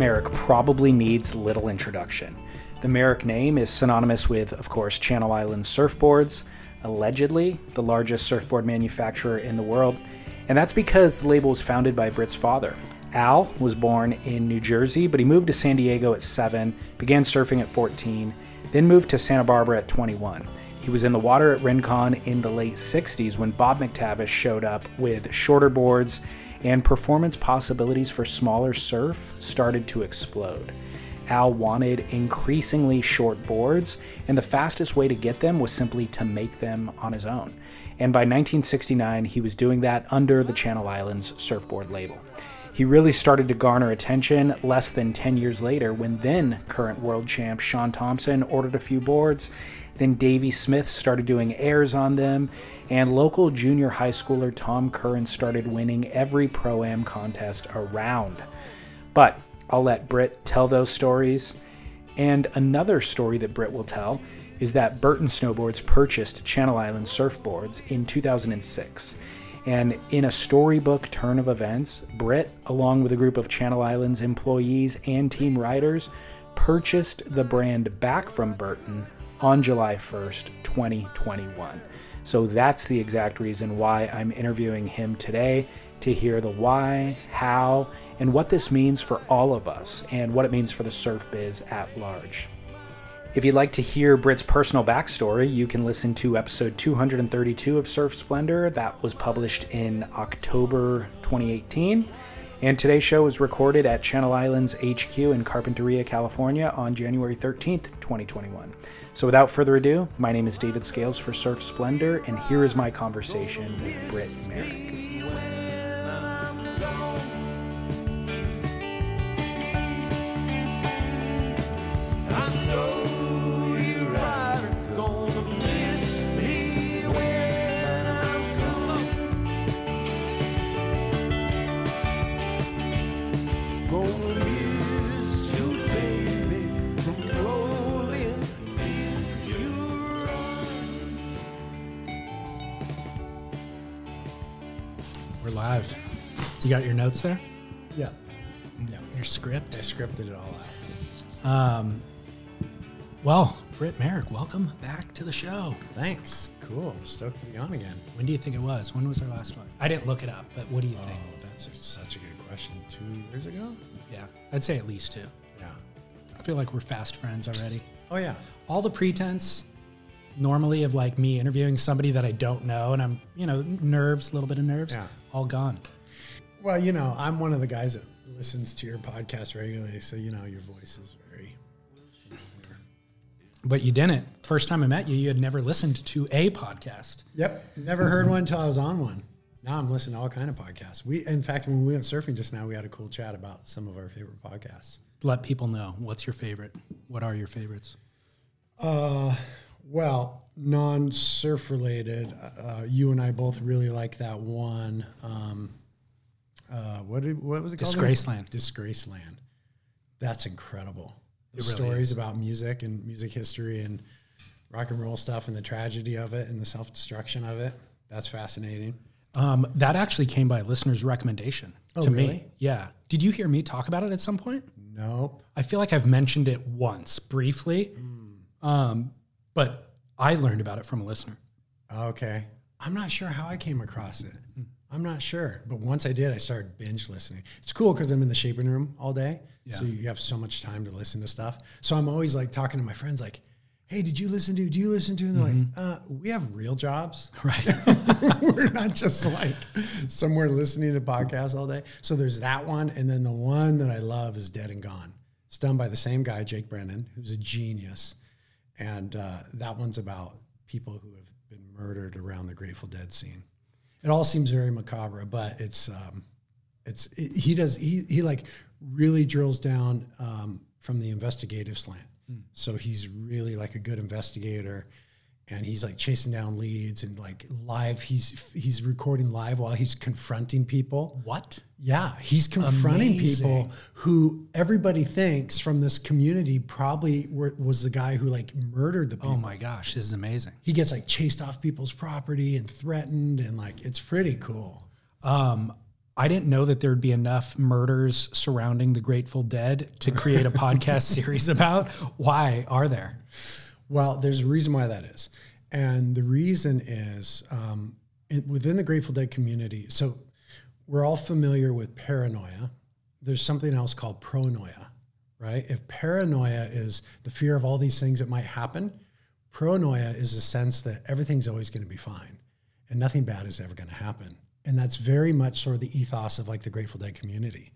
Merrick probably needs little introduction. The Merrick name is synonymous with, of course, Channel Islands surfboards, allegedly the largest surfboard manufacturer in the world, and that's because the label was founded by Britt's father. Al was born in New Jersey, but he moved to San Diego at 7, began surfing at 14, then moved to Santa Barbara at 21. He was in the water at Rincon in the late 60s when Bob McTavish showed up with shorter boards and performance possibilities for smaller surf started to explode. Al wanted increasingly short boards, and the fastest way to get them was simply to make them on his own. And by 1969, he was doing that under the Channel Islands surfboard label. He really started to garner attention less than 10 years later when then current world champ Shaun Tomson ordered a few boards. Then Davy Smith started doing airs on them, and local junior high schooler Tom Curren started winning every pro am contest around. But I'll let Britt tell those stories. And another story that Britt will tell is that Burton Snowboards purchased Channel Island surfboards in 2006. And in a storybook turn of events, Britt, along with a group of Channel Islands employees and team riders, purchased the brand back from Burton on July 1st, 2021. So that's the exact reason why I'm interviewing him today to hear the why, how, and what this means for all of us and what it means for the surf biz at large. If you'd like to hear Britt's personal backstory, you can listen to episode 232 of Surf Splendor that was published in October 2018. And today's show was recorded at Channel Islands HQ in Carpinteria, California on January 13th, 2021. So without further ado, my name is David Scales for Surf Splendor, and here is my conversation with Britt Merrick. You got your notes there? Yeah, Your script? I scripted it all out. Um, well, Britt Merrick, welcome back to the show. Thanks. Cool. Stoked to be on again. When do you think it was? When was our last one? I didn't look it up, but what do you Oh, think? Oh, that's a, such a good question. Two years ago? Yeah, I'd say at least two. Yeah. I feel like we're fast friends already. Oh yeah. All the pretense normally of like me interviewing somebody that I don't know and I'm, you know, nerves, a little bit of nerves, Yeah. all gone. Well, you know, I'm one of the guys that listens to your podcast regularly, so you know your voice is very. But you didn't. First time I met you, you had never listened to a podcast. Yep. Never heard one until I was on one. Now I'm listening to all kind of podcasts. We, in fact, when we went surfing just now, we had a cool chat about some of our favorite podcasts. Let people know what's your favorite. What are your favorites? Uh, well, non-surf related. Uh, you and I both really like that one. Um, uh, what did, what was it called? Disgraceland. Disgraceland. That's incredible. The really stories about music and music history and rock and roll stuff and the tragedy of it and the self-destruction of it. That's fascinating. Um, that actually came by a listener's recommendation Oh, to me. Yeah. Did you hear me talk about it at some point? Nope. I feel like I've mentioned it once briefly, Hmm. um, but I learned about it from a listener. Okay. I'm not sure how I came across it. I'm not sure. But once I did, I started binge listening. It's cool because I'm in the shaping room all day. So you have so much time to listen to stuff. So I'm always like talking to my friends, like, hey, did you listen to, do you listen to? And they're like, uh, we have real jobs. Right. We're not just like somewhere listening to podcasts all day. So there's that one. And then the one that I love is Dead and Gone. It's done by the same guy, Jake Brennan, who's a genius. And uh, that one's about people who have been murdered around the Grateful Dead scene. It all seems very macabre, but it's um, it's it, he does he he like really drills down um, from the investigative slant. So he's really like a good investigator, and he's like chasing down leads and like live. He's he's recording live while he's confronting people. what? Yeah, he's confronting Amazing. people who everybody thinks from this community probably were, was the guy who like murdered the people. Oh my gosh, this is amazing. He gets like chased off people's property and threatened, and like it's pretty cool. Um, I didn't know that there'd be enough murders surrounding the Grateful Dead to create a podcast series about. Why are there? Well, there's a reason why that is. And the reason is um, it, within the Grateful Dead community. So we're all familiar with paranoia. There's something else called pronoia, right? If paranoia is the fear of all these things that might happen, pronoia is a sense that everything's always going to be fine and nothing bad is ever going to happen. And that's very much sort of the ethos of like the Grateful Dead community.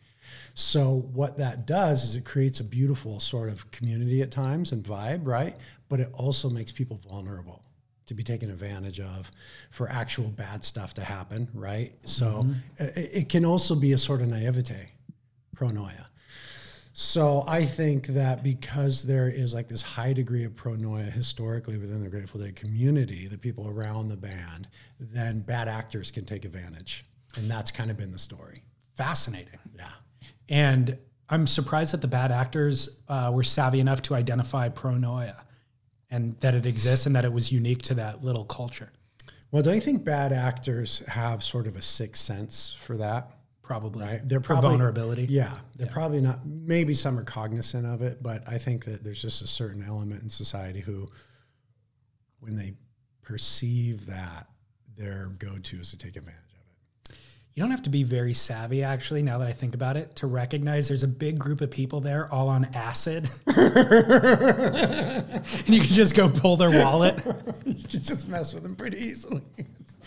So what that does is it creates a beautiful sort of community at times and vibe, right? But it also makes people vulnerable to be taken advantage of for actual bad stuff to happen, right? So mm-hmm. it, it, can also be a sort of naivete, pronoia. So I think that because there is like this high degree of pronoia historically within the Grateful Dead community, the people around the band, then bad actors can take advantage. And that's kind of been the story. Fascinating. Yeah. And I'm surprised that the bad actors uh, were savvy enough to identify pronoia and that it exists and that it was unique to that little culture. Well, don't you think bad actors have sort of a sixth sense for that? probably right. They're probably vulnerability. Yeah, they're yeah. probably not. Maybe some are cognizant of it, but I think that there's just a certain element in society who, when they perceive that, their go-to is to take advantage. You don't have to be very savvy, actually. Now that I think about it, to recognize there's a big group of people there, all on acid, and you can just go pull their wallet. you can just mess with them pretty easily.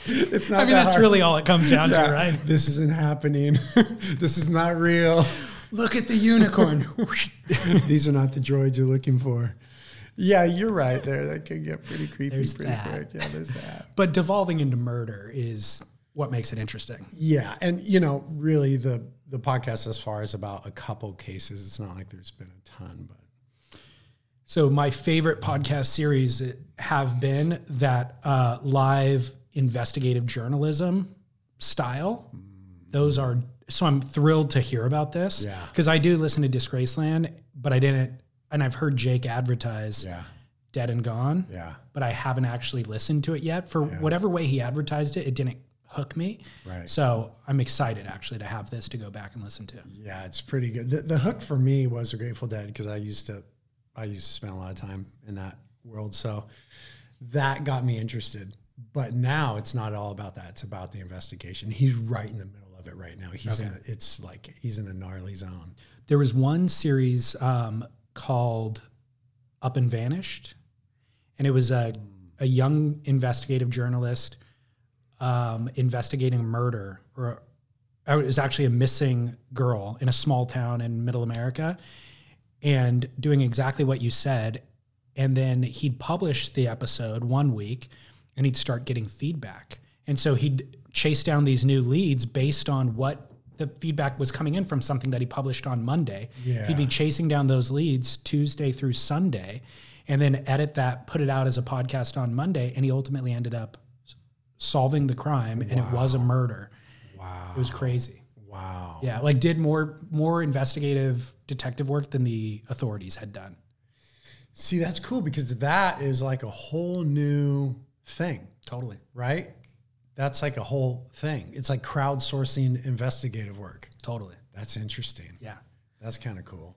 it's not. I mean, that that's hard. really all it comes down to, right? This isn't happening. this is not real. Look at the unicorn. These are not the droids you're looking for. Yeah, you're right there. That could get pretty creepy there's pretty that. quick. Yeah, there's that. But devolving into murder is what makes it interesting. Yeah, and you know, really the the podcast as far as about a couple cases. It's not like there's been a ton, but so my favorite podcast series have been that uh, live investigative journalism style. Those are so I'm thrilled to hear about this. Yeah. Because I do listen to Disgraceland, but I didn't and I've heard Jake advertise yeah. Dead and Gone. Yeah. But I haven't actually listened to it yet. For yeah. whatever way he advertised it, it didn't hook me. Right. So I'm excited actually to have this to go back and listen to. Yeah, it's pretty good. The, the hook for me was a Grateful Dead because I used to I used to spend a lot of time in that world. So that got me interested. But now it's not all about that. It's about the investigation. He's right in the middle of it right now. He's okay. in. A, it's like he's in a gnarly zone. There was one series um, called Up and Vanished, and it was a a young investigative journalist um, investigating murder, or it was actually a missing girl in a small town in Middle America, and doing exactly what you said. And then he'd publish the episode one week and he'd start getting feedback. And so he'd chase down these new leads based on what the feedback was coming in from something that he published on Monday. Yeah. He'd be chasing down those leads Tuesday through Sunday and then edit that, put it out as a podcast on Monday. And he ultimately ended up solving the crime and wow. it was a murder. Wow. It was crazy. Wow. Yeah, like did more more investigative detective work than the authorities had done. See, that's cool because that is like a whole new thing. Totally. Right? That's like a whole thing. It's like crowdsourcing investigative work. Totally. That's interesting. Yeah. That's kind of cool.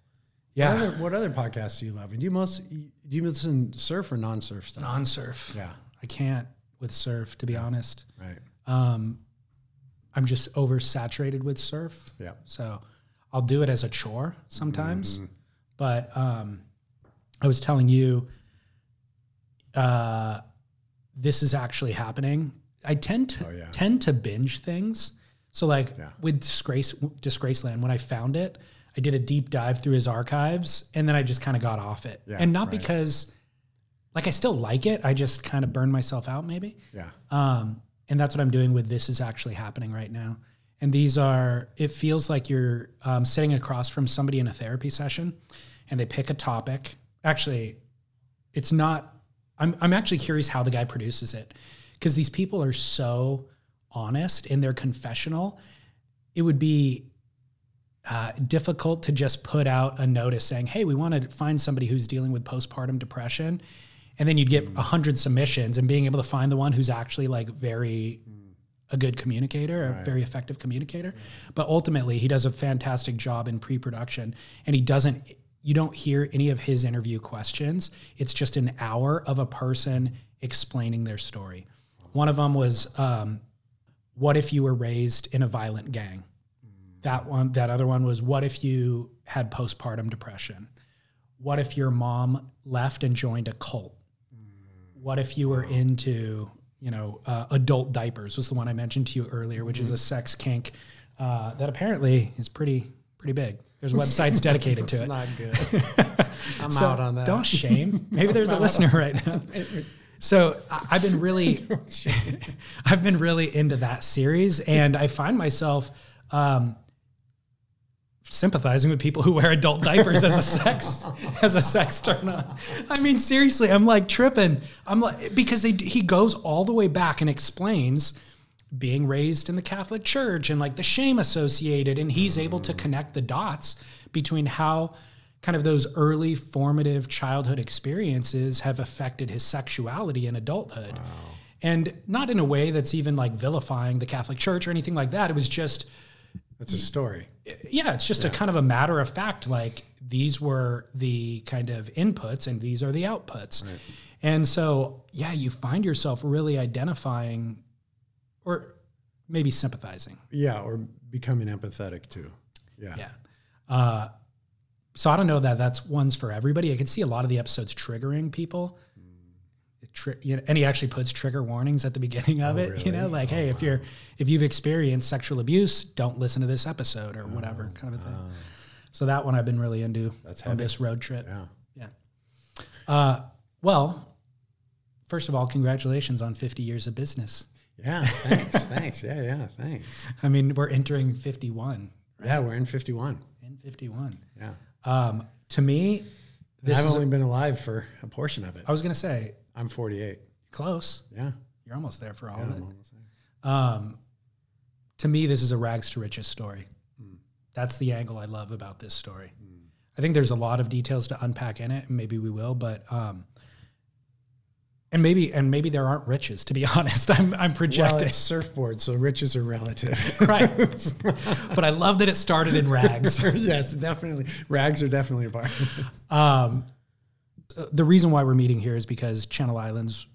Yeah. What other, what other, podcasts do you love? And do you most do you listen surf or non-surf stuff? Non-surf. Yeah. I can't with surf to be yeah. honest. Right. Um, I'm just oversaturated with surf. Yeah. So I'll do it as a chore sometimes. Mm-hmm. But um, I was telling you, uh, this is actually happening. I tend to oh, yeah. tend to binge things. So like yeah. with Disgrace Disgraceland, when I found it, I did a deep dive through his archives, and then I just kind of got off it. Yeah, and not right. because, like, I still like it. I just kind of burned myself out, maybe. Yeah. Um, and that's what I'm doing with this is actually happening right now. And these are, it feels like you're um, sitting across from somebody in a therapy session and they pick a topic. Actually, it's not, I'm, I'm actually curious how the guy produces it because these people are so honest in their confessional. It would be uh, difficult to just put out a notice saying, hey, we want to find somebody who's dealing with postpartum depression and then you'd get a hundred submissions and being able to find the one who's actually like very a good communicator, a very effective communicator. But ultimately, he does a fantastic job in pre-production, and he doesn't. You don't hear any of his interview questions. It's just an hour of a person explaining their story. One of them was, um, "What if you were raised in a violent gang?" That one. That other one was, "What if you had postpartum depression?" What if your mom left and joined a cult? What if you were into, you know, uh, adult diapers? Was the one I mentioned to you earlier, which is a sex kink uh, that apparently is pretty pretty big. There's websites dedicated to It's it. not good. I'm So out on that. Don't shame. Maybe there's a listener right now. So I've been really, I've been really into that series, and I find myself um, sympathizing with people who wear adult diapers as a sex as a sex turn on. I mean, seriously, I'm like tripping. I'm like because they he goes all the way back and explains being raised in the Catholic Church and like the shame associated, and he's able to connect the dots between how kind of those early formative childhood experiences have affected his sexuality in adulthood. And not in a way that's even like vilifying the Catholic Church or anything like that. It was just That's a story. yeah, it's just a kind of a matter of fact. Like these were the kind of inputs and these are the outputs. And so, yeah, you find yourself really identifying or maybe sympathizing. Yeah, or becoming empathetic too. Yeah. Yeah. Uh, so I don't know that that's ones for everybody. I can see a lot of the episodes triggering people. Tri- you know, and he actually puts trigger warnings at the beginning of it. You know, really? like, hey, if you're if you've experienced sexual abuse, don't listen to this episode or whatever kind of a thing. So that one I've been really into That's on heavy. this road trip. Yeah. Yeah. Uh, well, first of all, congratulations on 50 years of business. Yeah. Thanks. thanks. Yeah. Yeah. Thanks. I mean, we're entering 51 Yeah, we're in 51. in 51. Yeah. Um, to me, this I've only been alive for a portion of it. I was gonna say I'm 48. close. Yeah. You're almost there for all Yeah, of it. Um, to me, this is a rags to riches story. Hmm. That's the angle I love about this story. I think there's a lot of details to unpack in it, and maybe we will, but um, and maybe and maybe there aren't riches. To be honest, I'm I'm Well, projecting it's surfboard, so riches are relative. right, but I love that it started in rags. yes, definitely. Rags are definitely a part. Um, the reason why we're meeting here is because Channel Islands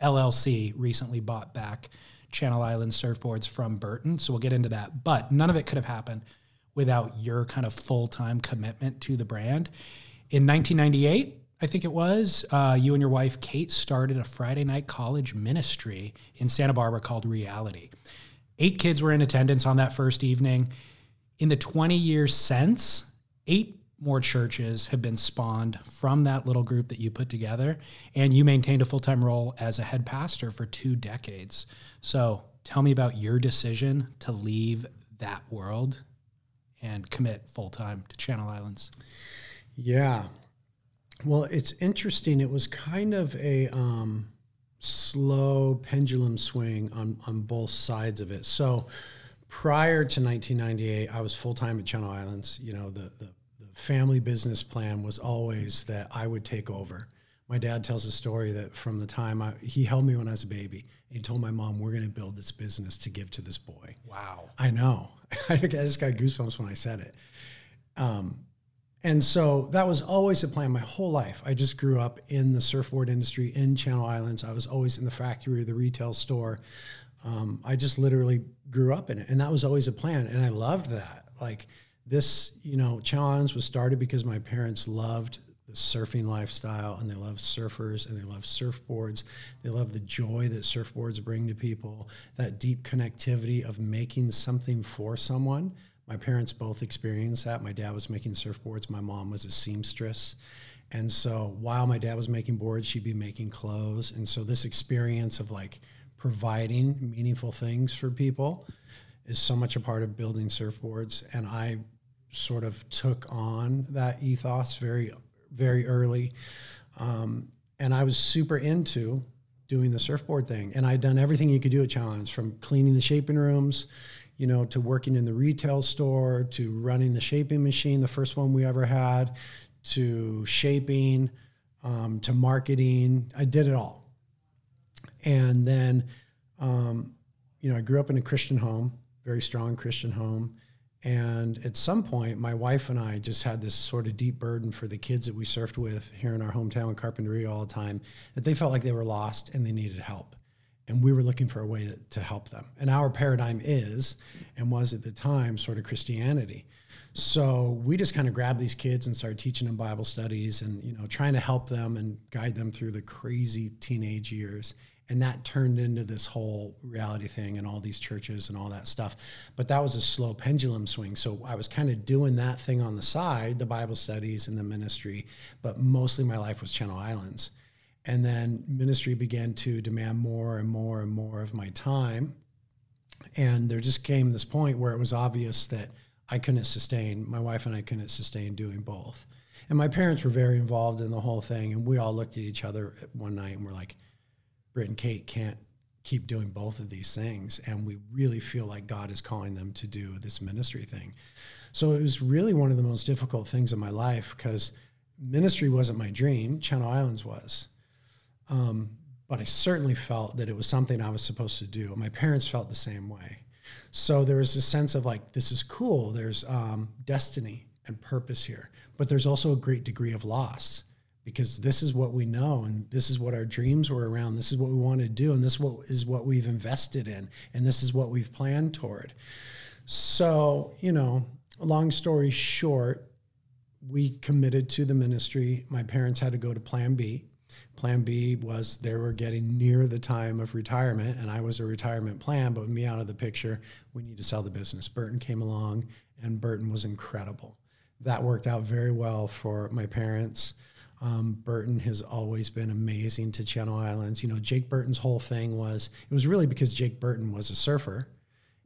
LLC recently bought back Channel Islands surfboards from Burton. So we'll get into that. But none of it could have happened without your kind of full time commitment to the brand. In 1998, I think it was, uh, you and your wife, Kate, started a Friday night college ministry in Santa Barbara called Reality. Eight kids were in attendance on that first evening. In the 20 years since, eight more churches have been spawned from that little group that you put together. And you maintained a full time role as a head pastor for two decades. So tell me about your decision to leave that world and commit full time to Channel Islands. Yeah. Well, it's interesting. It was kind of a um, slow pendulum swing on, on both sides of it. So prior to 1998, I was full time at Channel Islands. You know, the, the, the family business plan was always that I would take over. My dad tells a story that from the time I, he held me when I was a baby, he told my mom, We're going to build this business to give to this boy. Wow. I know. I just got goosebumps when I said it. Um, and so that was always the plan my whole life. I just grew up in the surfboard industry in Channel Islands. I was always in the factory or the retail store. Um, I just literally grew up in it. And that was always a plan. And I loved that. Like this, you know, Islands was started because my parents loved the surfing lifestyle and they love surfers and they love surfboards. They love the joy that surfboards bring to people, that deep connectivity of making something for someone. My parents both experienced that. My dad was making surfboards, my mom was a seamstress. And so while my dad was making boards, she'd be making clothes. And so this experience of like providing meaningful things for people is so much a part of building surfboards. And I sort of took on that ethos very, very early. Um, and I was super into doing the surfboard thing. And I'd done everything you could do at Challenge from cleaning the shaping rooms, you know, to working in the retail store, to running the shaping machine, the first one we ever had, to shaping, um, to marketing. I did it all. And then um, you know, I grew up in a Christian home, very strong Christian home. And at some point, my wife and I just had this sort of deep burden for the kids that we surfed with here in our hometown in Carpinteria all the time, that they felt like they were lost and they needed help. And we were looking for a way to, to help them. And our paradigm is, and was at the time, sort of Christianity. So we just kind of grabbed these kids and started teaching them Bible studies and, you know, trying to help them and guide them through the crazy teenage years and that turned into this whole reality thing and all these churches and all that stuff. But that was a slow pendulum swing. So i was kind of doing that thing on the side the bible studies and the ministry but mostly my life was channel islands. And then ministry began to demand more and more and more of my time. And there just came this point where it was obvious that i couldn't sustain my wife and i couldn't sustain doing both. And my parents were very involved in the whole thing and we all looked at each other one night and we're like Britt and Kate can't keep doing both of these things. And we really feel like God is calling them to do this ministry thing. So it was really one of the most difficult things in my life because ministry wasn't my dream, Channel Islands was. Um, but I certainly felt that it was something I was supposed to do. My parents felt the same way. So there was a sense of like, this is cool. There's um, destiny and purpose here, but there's also a great degree of loss because this is what we know and this is what our dreams were around this is what we want to do and this is what is what we've invested in and this is what we've planned toward. So you know long story short we committed to the ministry. My parents had to go to plan b. Plan b was they were getting near the time of retirement and i was a retirement plan but with me out of the picture we need to sell the business. Burton came along and burton was incredible. That worked out very well for my parents um, Burton has always been amazing to Channel Islands. You know, Jake Burton's whole thing was it was really because Jake Burton was a surfer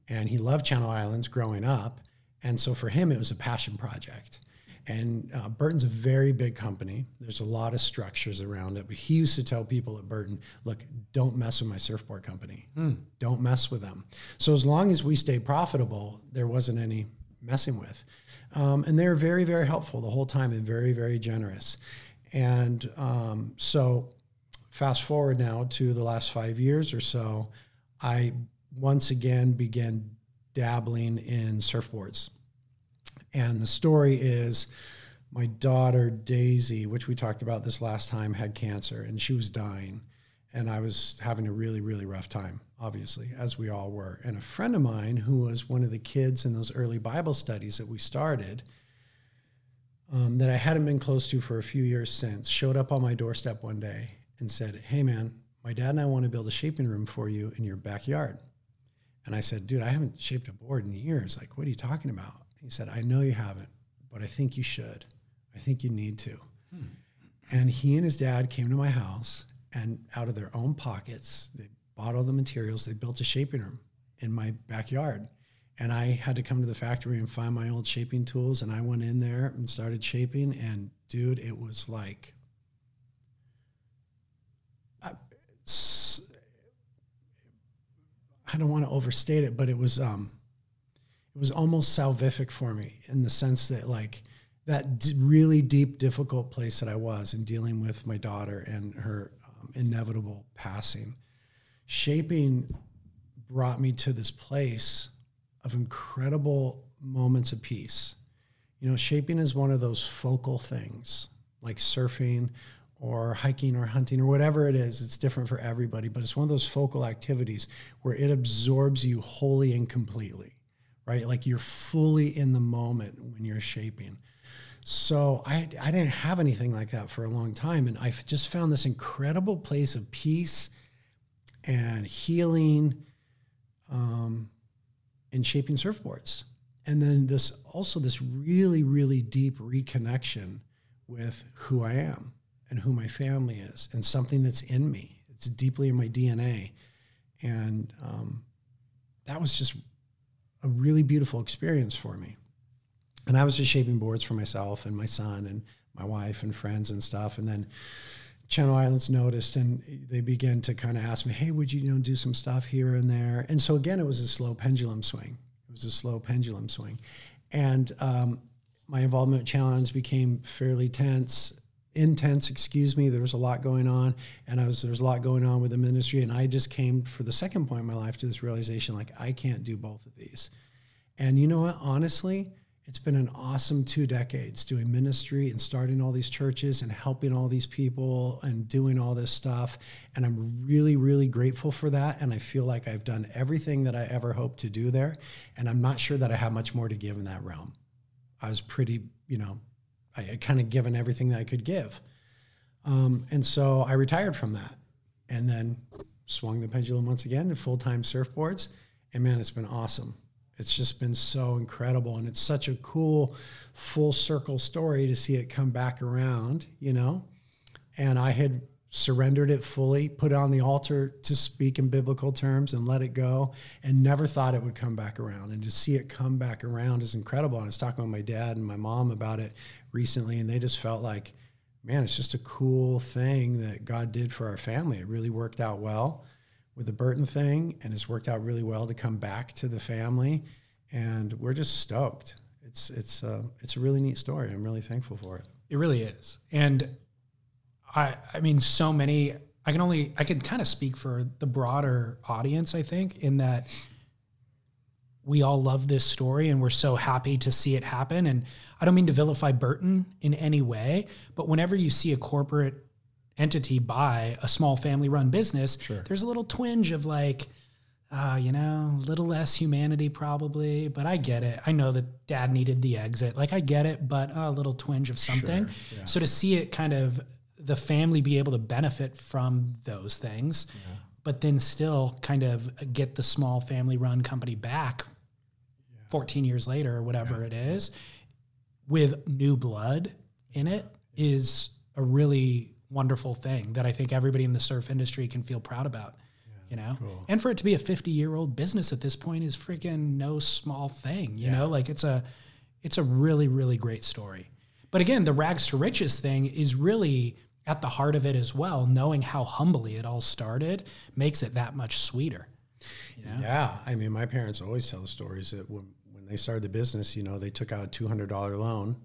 and he loved Channel Islands growing up. And so for him, it was a passion project. And uh, Burton's a very big company. There's a lot of structures around it. But he used to tell people at Burton, look, don't mess with my surfboard company. Mm. Don't mess with them. So as long as we stayed profitable, there wasn't any messing with. Um, and they're very, very helpful the whole time and very, very generous. And um, so, fast forward now to the last five years or so, I once again began dabbling in surfboards. And the story is my daughter Daisy, which we talked about this last time, had cancer and she was dying. And I was having a really, really rough time, obviously, as we all were. And a friend of mine, who was one of the kids in those early Bible studies that we started, um, that I hadn't been close to for a few years since showed up on my doorstep one day and said, Hey, man, my dad and I want to build a shaping room for you in your backyard. And I said, Dude, I haven't shaped a board in years. Like, what are you talking about? He said, I know you haven't, but I think you should. I think you need to. Hmm. And he and his dad came to my house and out of their own pockets, they bought all the materials, they built a shaping room in my backyard and I had to come to the factory and find my old shaping tools. And I went in there and started shaping. And dude, it was like, I, I don't want to overstate it, but it was, um, it was almost salvific for me in the sense that like that d- really deep, difficult place that I was in dealing with my daughter and her um, inevitable passing, shaping brought me to this place of incredible moments of peace. You know, shaping is one of those focal things, like surfing or hiking or hunting or whatever it is. It's different for everybody, but it's one of those focal activities where it absorbs you wholly and completely, right? Like you're fully in the moment when you're shaping. So I, I didn't have anything like that for a long time. And I just found this incredible place of peace and healing. Um, in shaping surfboards. And then this also this really, really deep reconnection with who I am and who my family is and something that's in me. It's deeply in my DNA. And um, that was just a really beautiful experience for me. And I was just shaping boards for myself and my son and my wife and friends and stuff. And then Channel Islands noticed and they began to kind of ask me, hey, would you, you know, do some stuff here and there? And so again, it was a slow pendulum swing. It was a slow pendulum swing. And um, my involvement with Channel Islands became fairly tense intense, excuse me. There was a lot going on, and I was there was a lot going on with the ministry, and I just came for the second point in my life to this realization: like I can't do both of these. And you know what? Honestly, it's been an awesome two decades doing ministry and starting all these churches and helping all these people and doing all this stuff. And I'm really, really grateful for that. And I feel like I've done everything that I ever hoped to do there. And I'm not sure that I have much more to give in that realm. I was pretty, you know, I had kind of given everything that I could give. Um, and so I retired from that and then swung the pendulum once again to full time surfboards. And man, it's been awesome. It's just been so incredible. And it's such a cool full circle story to see it come back around, you know? And I had surrendered it fully, put it on the altar to speak in biblical terms and let it go, and never thought it would come back around. And to see it come back around is incredible. And I was talking with my dad and my mom about it recently, and they just felt like, man, it's just a cool thing that God did for our family. It really worked out well with the Burton thing, and it's worked out really well to come back to the family, and we're just stoked. It's it's uh, it's a really neat story. I'm really thankful for it. It really is, and I I mean, so many. I can only I can kind of speak for the broader audience. I think in that we all love this story and we're so happy to see it happen. And I don't mean to vilify Burton in any way, but whenever you see a corporate entity buy a small family run business, Sure. there's a little twinge of like, uh, you know, a little less humanity probably, but I get it. I know that dad needed the exit. Like I get it, but uh, a little twinge of something. Sure, yeah. So to see it kind of the family be able to benefit from those things, but then still kind of get the small family run company back 14 years later or whatever it is with new blood in it is a really wonderful thing that I think everybody in the surf industry can feel proud about. you know, cool. and for it to be a 50 year old business at this point is freaking no small thing. You know, like it's a, it's a really really great story. But again, the rags to riches thing is really at the heart of it as well. Knowing how humbly it all started makes it that much sweeter. Yeah, I mean, my parents always tell the stories that when when they started the business, you know, they took out a two hundred dollar loan,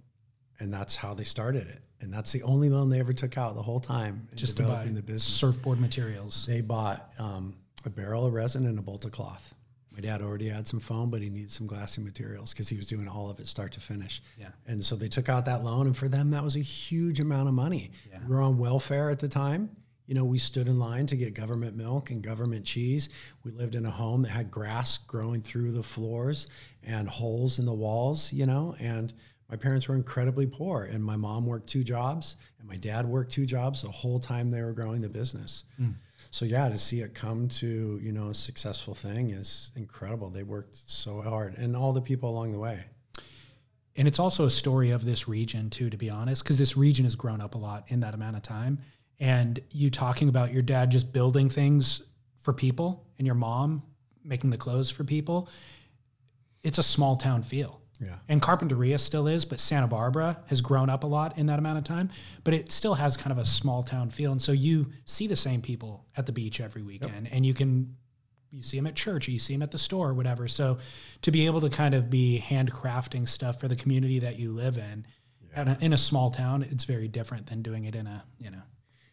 and that's how they started it, and that's the only loan they ever took out the whole time Just to buy developing the business. surfboard materials. They bought um, a barrel of resin and a bolt of cloth. My dad already had some foam, but he needed some glassing materials because he was doing all of it start to finish. Yeah. And so they took out that loan, and for them, that was a huge amount of money. Yeah. We were on welfare at the time. You know, we stood in line to get government milk and government cheese. We lived in a home that had grass growing through the floors and holes in the walls, you know, and my parents were incredibly poor. And my mom worked two jobs, and my dad worked two jobs the whole time they were growing the business. Hmm. So yeah, to see it come to you know a successful thing is incredible. They worked so hard, and all the people along the way. and it's also a story of this region too to be honest because this region has grown up a lot in that amount of time and you talking about your dad just building things for people and your mom making the clothes for people it's a small town feel Yeah. and carpinteria still is but santa barbara has grown up a lot in that amount of time but it still has kind of a small town feel and so you see the same people at the beach every weekend and you can you see them at church, or you see them at the store, or whatever. So to be able to kind of be handcrafting stuff for the community that you live in, in, a, in a small town, it's very different than doing it in a you know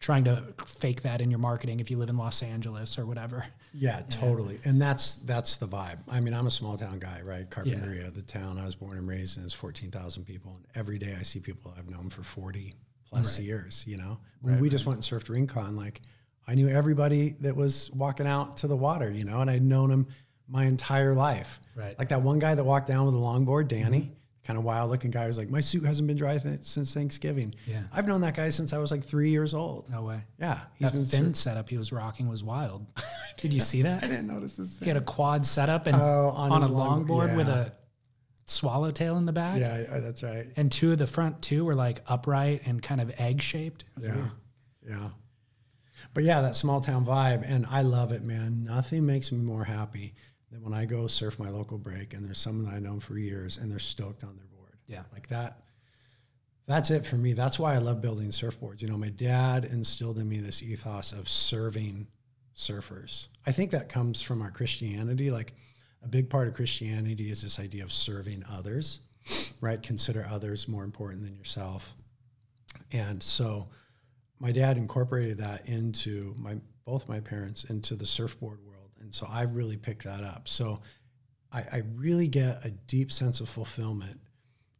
trying to fake that in your marketing if you live in Los Angeles or whatever. Yeah, totally. And that's that's the vibe. I mean, I'm a small town guy, right? Carpinteria, the town I was born and raised in is 14,000 people. And every day I see people I've known for 40 plus years, you know? When we just went and surfed Rincon, like I knew everybody that was walking out to the water, you know, and I'd known them my entire life. Right. Like that one guy that walked down with a longboard, Danny, mm-hmm. Kind of wild looking guy who's like, my suit hasn't been dry th- since Thanksgiving. Yeah. I've known that guy since I was like three years old. No way. Yeah. He's That been fin sur- setup he was rocking was wild. Did you see that? I didn't notice this. He had a quad setup and Oh, on, on a long- longboard with yeah. a swallowtail in the back. Yeah, I- that's right. And two of the front two were like upright and kind of egg shaped. Yeah. Yeah. But yeah, that small town vibe. And I love it, man. Nothing makes me more happy than when I go surf my local break and there's someone that I know for years and they're stoked on their board. Yeah. Like that. That's it for me. That's why I love building surfboards. You know, my dad instilled in me this ethos of serving surfers. I think that comes from our Christianity. Like a big part of Christianity is this idea of serving others, right? Consider others more important than yourself. And so my dad incorporated that into my both my parents into the surfboard world. So I really pick that up. So I, I really get a deep sense of fulfillment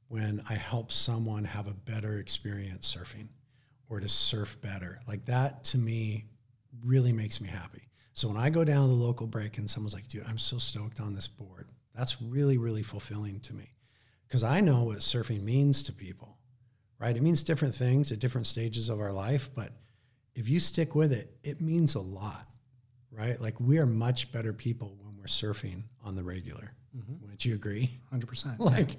when I help someone have a better experience surfing or to surf better. Like that to me really makes me happy. So when I go down to the local break and someone's like, dude, I'm so stoked on this board, that's really, really fulfilling to me because I know what surfing means to people, right? It means different things at different stages of our life, but if you stick with it, it means a lot, right? Like we are much better people when we're surfing on the regular. Mm-hmm. Wouldn't you agree? 100%. like,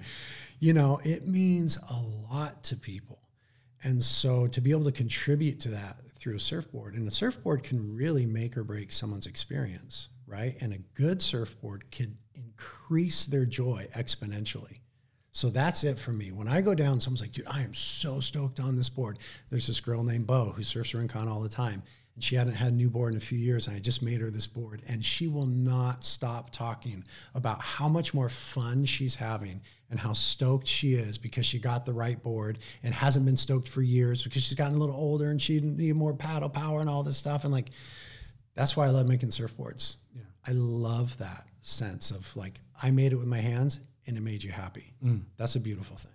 you know, it means a lot to people. And so to be able to contribute to that through a surfboard, and a surfboard can really make or break someone's experience, right? And a good surfboard could increase their joy exponentially. So that's it for me. When I go down, someone's like, dude, I am so stoked on this board. There's this girl named Bo who surfs Rincon all the time. And she hadn't had a new board in a few years, and I just made her this board. And she will not stop talking about how much more fun she's having and how stoked she is because she got the right board and hasn't been stoked for years because she's gotten a little older and she needed more paddle power and all this stuff. And like, that's why I love making surfboards. Yeah. I love that sense of like, I made it with my hands and it made you happy. Mm. That's a beautiful thing.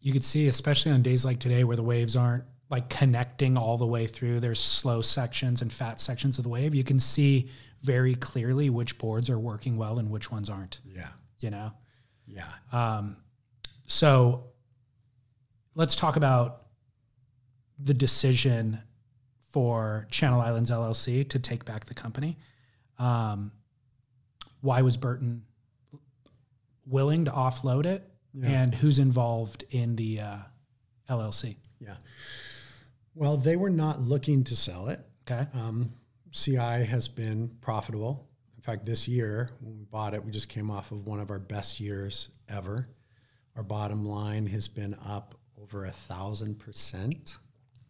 You could see, especially on days like today where the waves aren't like connecting all the way through, there's slow sections and fat sections of the wave. You can see very clearly which boards are working well and which ones aren't. Yeah. You know? Yeah. Um, so let's talk about the decision for Channel Islands LLC to take back the company. Um, why was Burton willing to offload it, yeah. and who's involved in the uh, LLC? Yeah. Well, they were not looking to sell it. Okay. Um, CI has been profitable. In fact, this year when we bought it, we just came off of one of our best years ever. Our bottom line has been up over a thousand percent.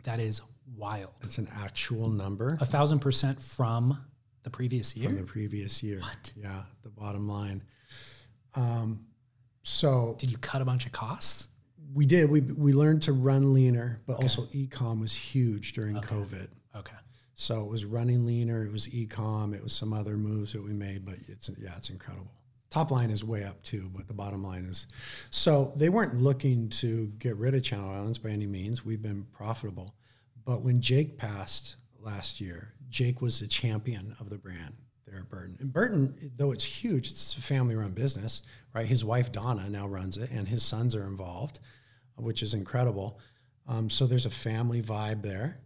That is wild. It's an actual number. A thousand percent from the previous year. From the previous year. What? Yeah, the bottom line. Um, so did you cut a bunch of costs? We did. We we learned to run leaner, but okay. also ecom was huge during okay. COVID. Okay. So it was running leaner. It was ecom. It was some other moves that we made, but it's yeah, it's incredible. Top line is way up too, but the bottom line is so they weren't looking to get rid of Channel Islands by any means. We've been profitable, but when Jake passed last year, Jake was the champion of the brand there at Burton. And Burton, though it's huge, it's a family-run business, right? His wife Donna now runs it, and his sons are involved, which is incredible. Um, so there's a family vibe there.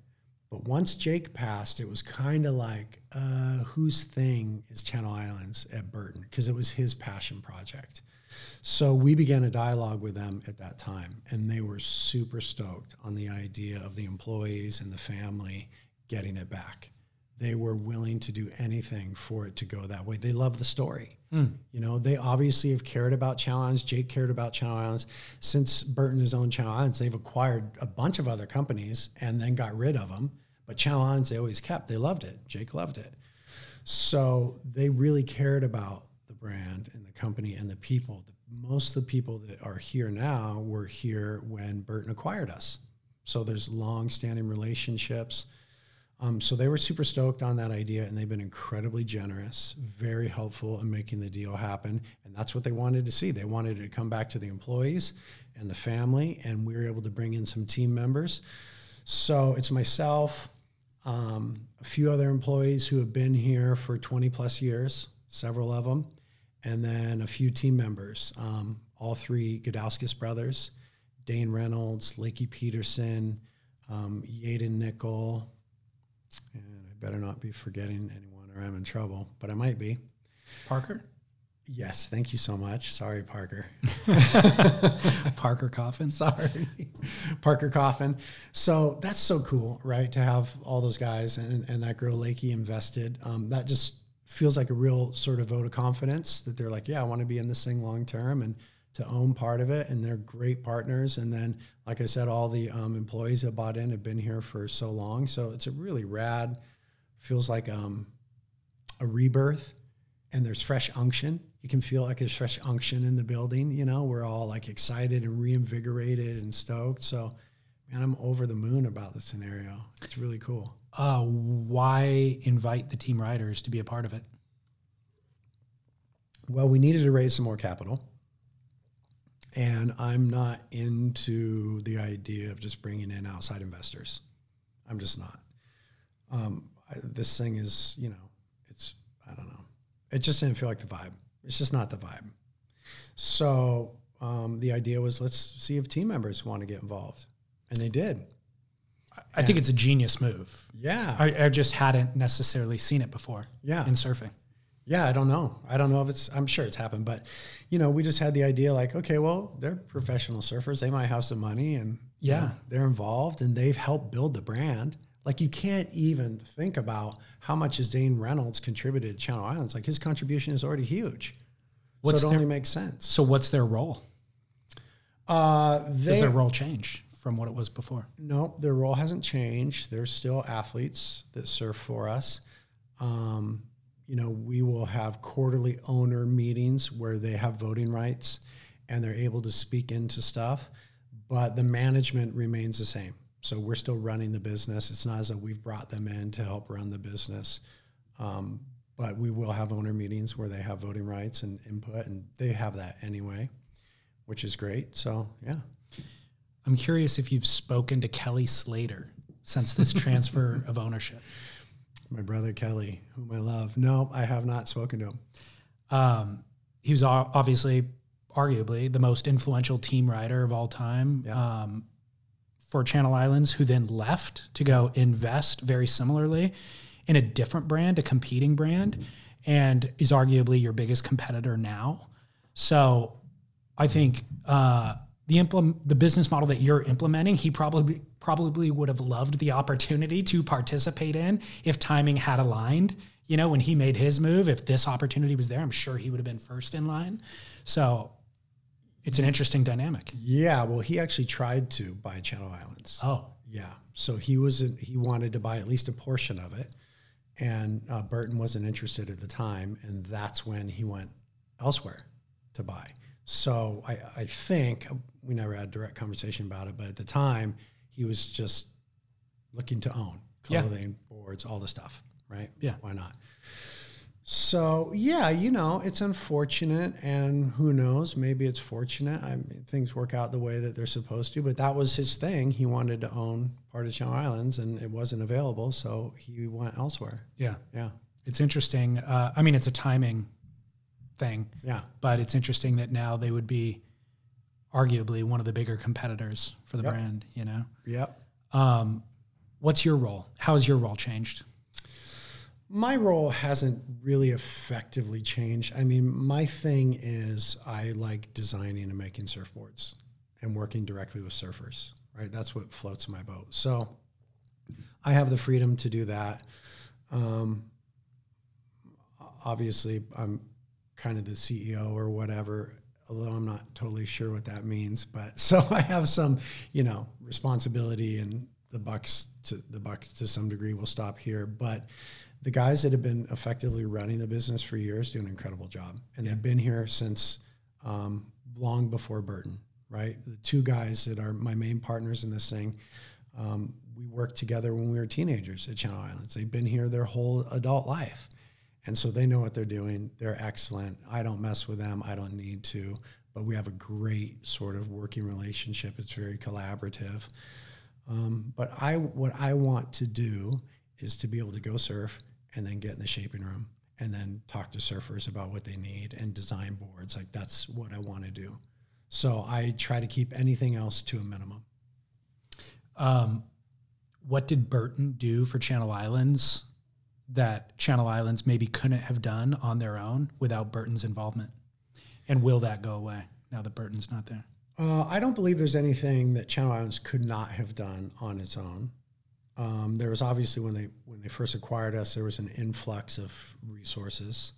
But once Jake passed, it was kind of like, uh, whose thing is Channel Islands at Burton? Because it was his passion project. So we began a dialogue with them at that time, and they were super stoked on the idea of the employees and the family getting it back they were willing to do anything for it to go that way. They love the story. Mm. You know, they obviously have cared about Channel Islands. Jake cared about Channel Islands. Since Burton has owned Channel Islands, they've acquired a bunch of other companies and then got rid of them. But Channel Islands, they always kept. They loved it. Jake loved it. So they really cared about the brand and the company and the people. Most of the people that are here now were here when Burton acquired us. So there's long-standing relationships um, so they were super stoked on that idea, and they've been incredibly generous, very helpful in making the deal happen. And that's what they wanted to see. They wanted to come back to the employees and the family, and we were able to bring in some team members. So it's myself, um, a few other employees who have been here for 20 plus years, several of them, and then a few team members, um, all three Gudauskas brothers, Dane Reynolds, Lakey Peterson, um, Yaden Nickel, and I better not be forgetting anyone or I'm in trouble, but I might be. Parker? Yes, thank you so much. Sorry, Parker. Parker Coffin. Sorry, Parker Coffin. So that's so cool, right? To have all those guys and, and that girl Lakey invested. Um, that just feels like a real sort of vote of confidence that they're like, yeah, I want to be in this thing long term and to own part of it. And they're great partners. And then like I said, all the um, employees that bought in have been here for so long. So it's a really rad, feels like um, a rebirth. And there's fresh unction. You can feel like there's fresh unction in the building. You know, we're all like excited and reinvigorated and stoked. So, man, I'm over the moon about the scenario. It's really cool. Uh, why invite the team riders to be a part of it? Well, we needed to raise some more capital. And I'm not into the idea of just bringing in outside investors. I'm just not. Um, I, this thing is, you know, it's, I don't know. It just didn't feel like the vibe. It's just not the vibe. So um, the idea was let's see if team members want to get involved. And they did. I think it's a genius move. Yeah. I, I just hadn't necessarily seen it before Yeah. in surfing. Yeah, I don't know. I don't know if it's. I'm sure it's happened, but you know, we just had the idea like, okay, well, they're professional surfers. They might have some money, and you Yeah. know, they're involved, and they've helped build the brand. Like you can't even think about how much has Dane Reynolds contributed to Channel Islands. Like his contribution is already huge. What's so it their- only makes sense. So what's their role? Uh, Does their role change from what it was before? Nope, their role hasn't changed. They're still athletes that surf for us. Um, you know, we will have quarterly owner meetings where they have voting rights and they're able to speak into stuff, but the management remains the same. So we're still running the business. It's not as though we've brought them in to help run the business. Um, but we will have owner meetings where they have voting rights and input, and they have that anyway, which is great. So, yeah. I'm curious if you've spoken to Kelly Slater since this transfer of ownership. My brother Kelly, whom I love. No, I have not spoken to him. Um, he was obviously, arguably, the most influential team rider of all time Yeah. um, for Channel Islands, who then left to go invest very similarly in a different brand, a competing brand, and is arguably your biggest competitor now. So I think uh, the implement the business model that you're implementing, he probably probably would have loved the opportunity to participate in if timing had aligned. You know, when he made his move, if this opportunity was there, I'm sure he would have been first in line. So it's an interesting dynamic. Yeah, well, he actually tried to buy Channel Islands. Oh, Yeah, so he was he wanted to buy at least a portion of it, and uh, Burton wasn't interested at the time, and that's when he went elsewhere to buy. So I, I think we never had a direct conversation about it, but at the time he was just looking to own Yeah. clothing, boards, all the stuff, right? Yeah. why not? So yeah, you know, it's unfortunate, and who knows? Maybe it's fortunate. I mean, things work out the way that they're supposed to. But that was his thing. He wanted to own part of Channel Islands, and it wasn't available, so he went elsewhere. yeah. Yeah, It's interesting. Uh, I mean, it's a timing thing, yeah, but it's interesting that now they would be arguably one of the bigger competitors for the Yep. brand, you know? yep. Um, what's your role? How has your role changed? My role hasn't really effectively changed. I mean, my thing is I like designing and making surfboards and working directly with surfers, right? That's what floats my boat. So I have the freedom to do that. Um, obviously, I'm kind of the CEO or whatever, although I'm not totally sure what that means. But so I have some, you know, responsibility, and the bucks to the bucks to some degree will stop here. But the guys that have been effectively running the business for years do an incredible job, and they've been here since um, long before Burton. Right, the two guys that are my main partners in this thing. Um, we worked together when we were teenagers at Channel Islands. They've been here their whole adult life. And so they know what they're doing. They're excellent. I don't mess with them. I don't need to. But we have a great sort of working relationship. It's very collaborative. Um, but I, what I want to do is to be able to go surf and then get in the shaping room and then talk to surfers about what they need and design boards. Like that's what I want to do. So I try to keep anything else to a minimum. Um, what did Burton do for Channel Islands that Channel Islands maybe couldn't have done on their own without Burton's involvement? And will that go away now that Burton's not there? Uh, I don't believe there's anything that Channel Islands could not have done on its own. Um, there was obviously when they when they first acquired us, there was an influx of resources.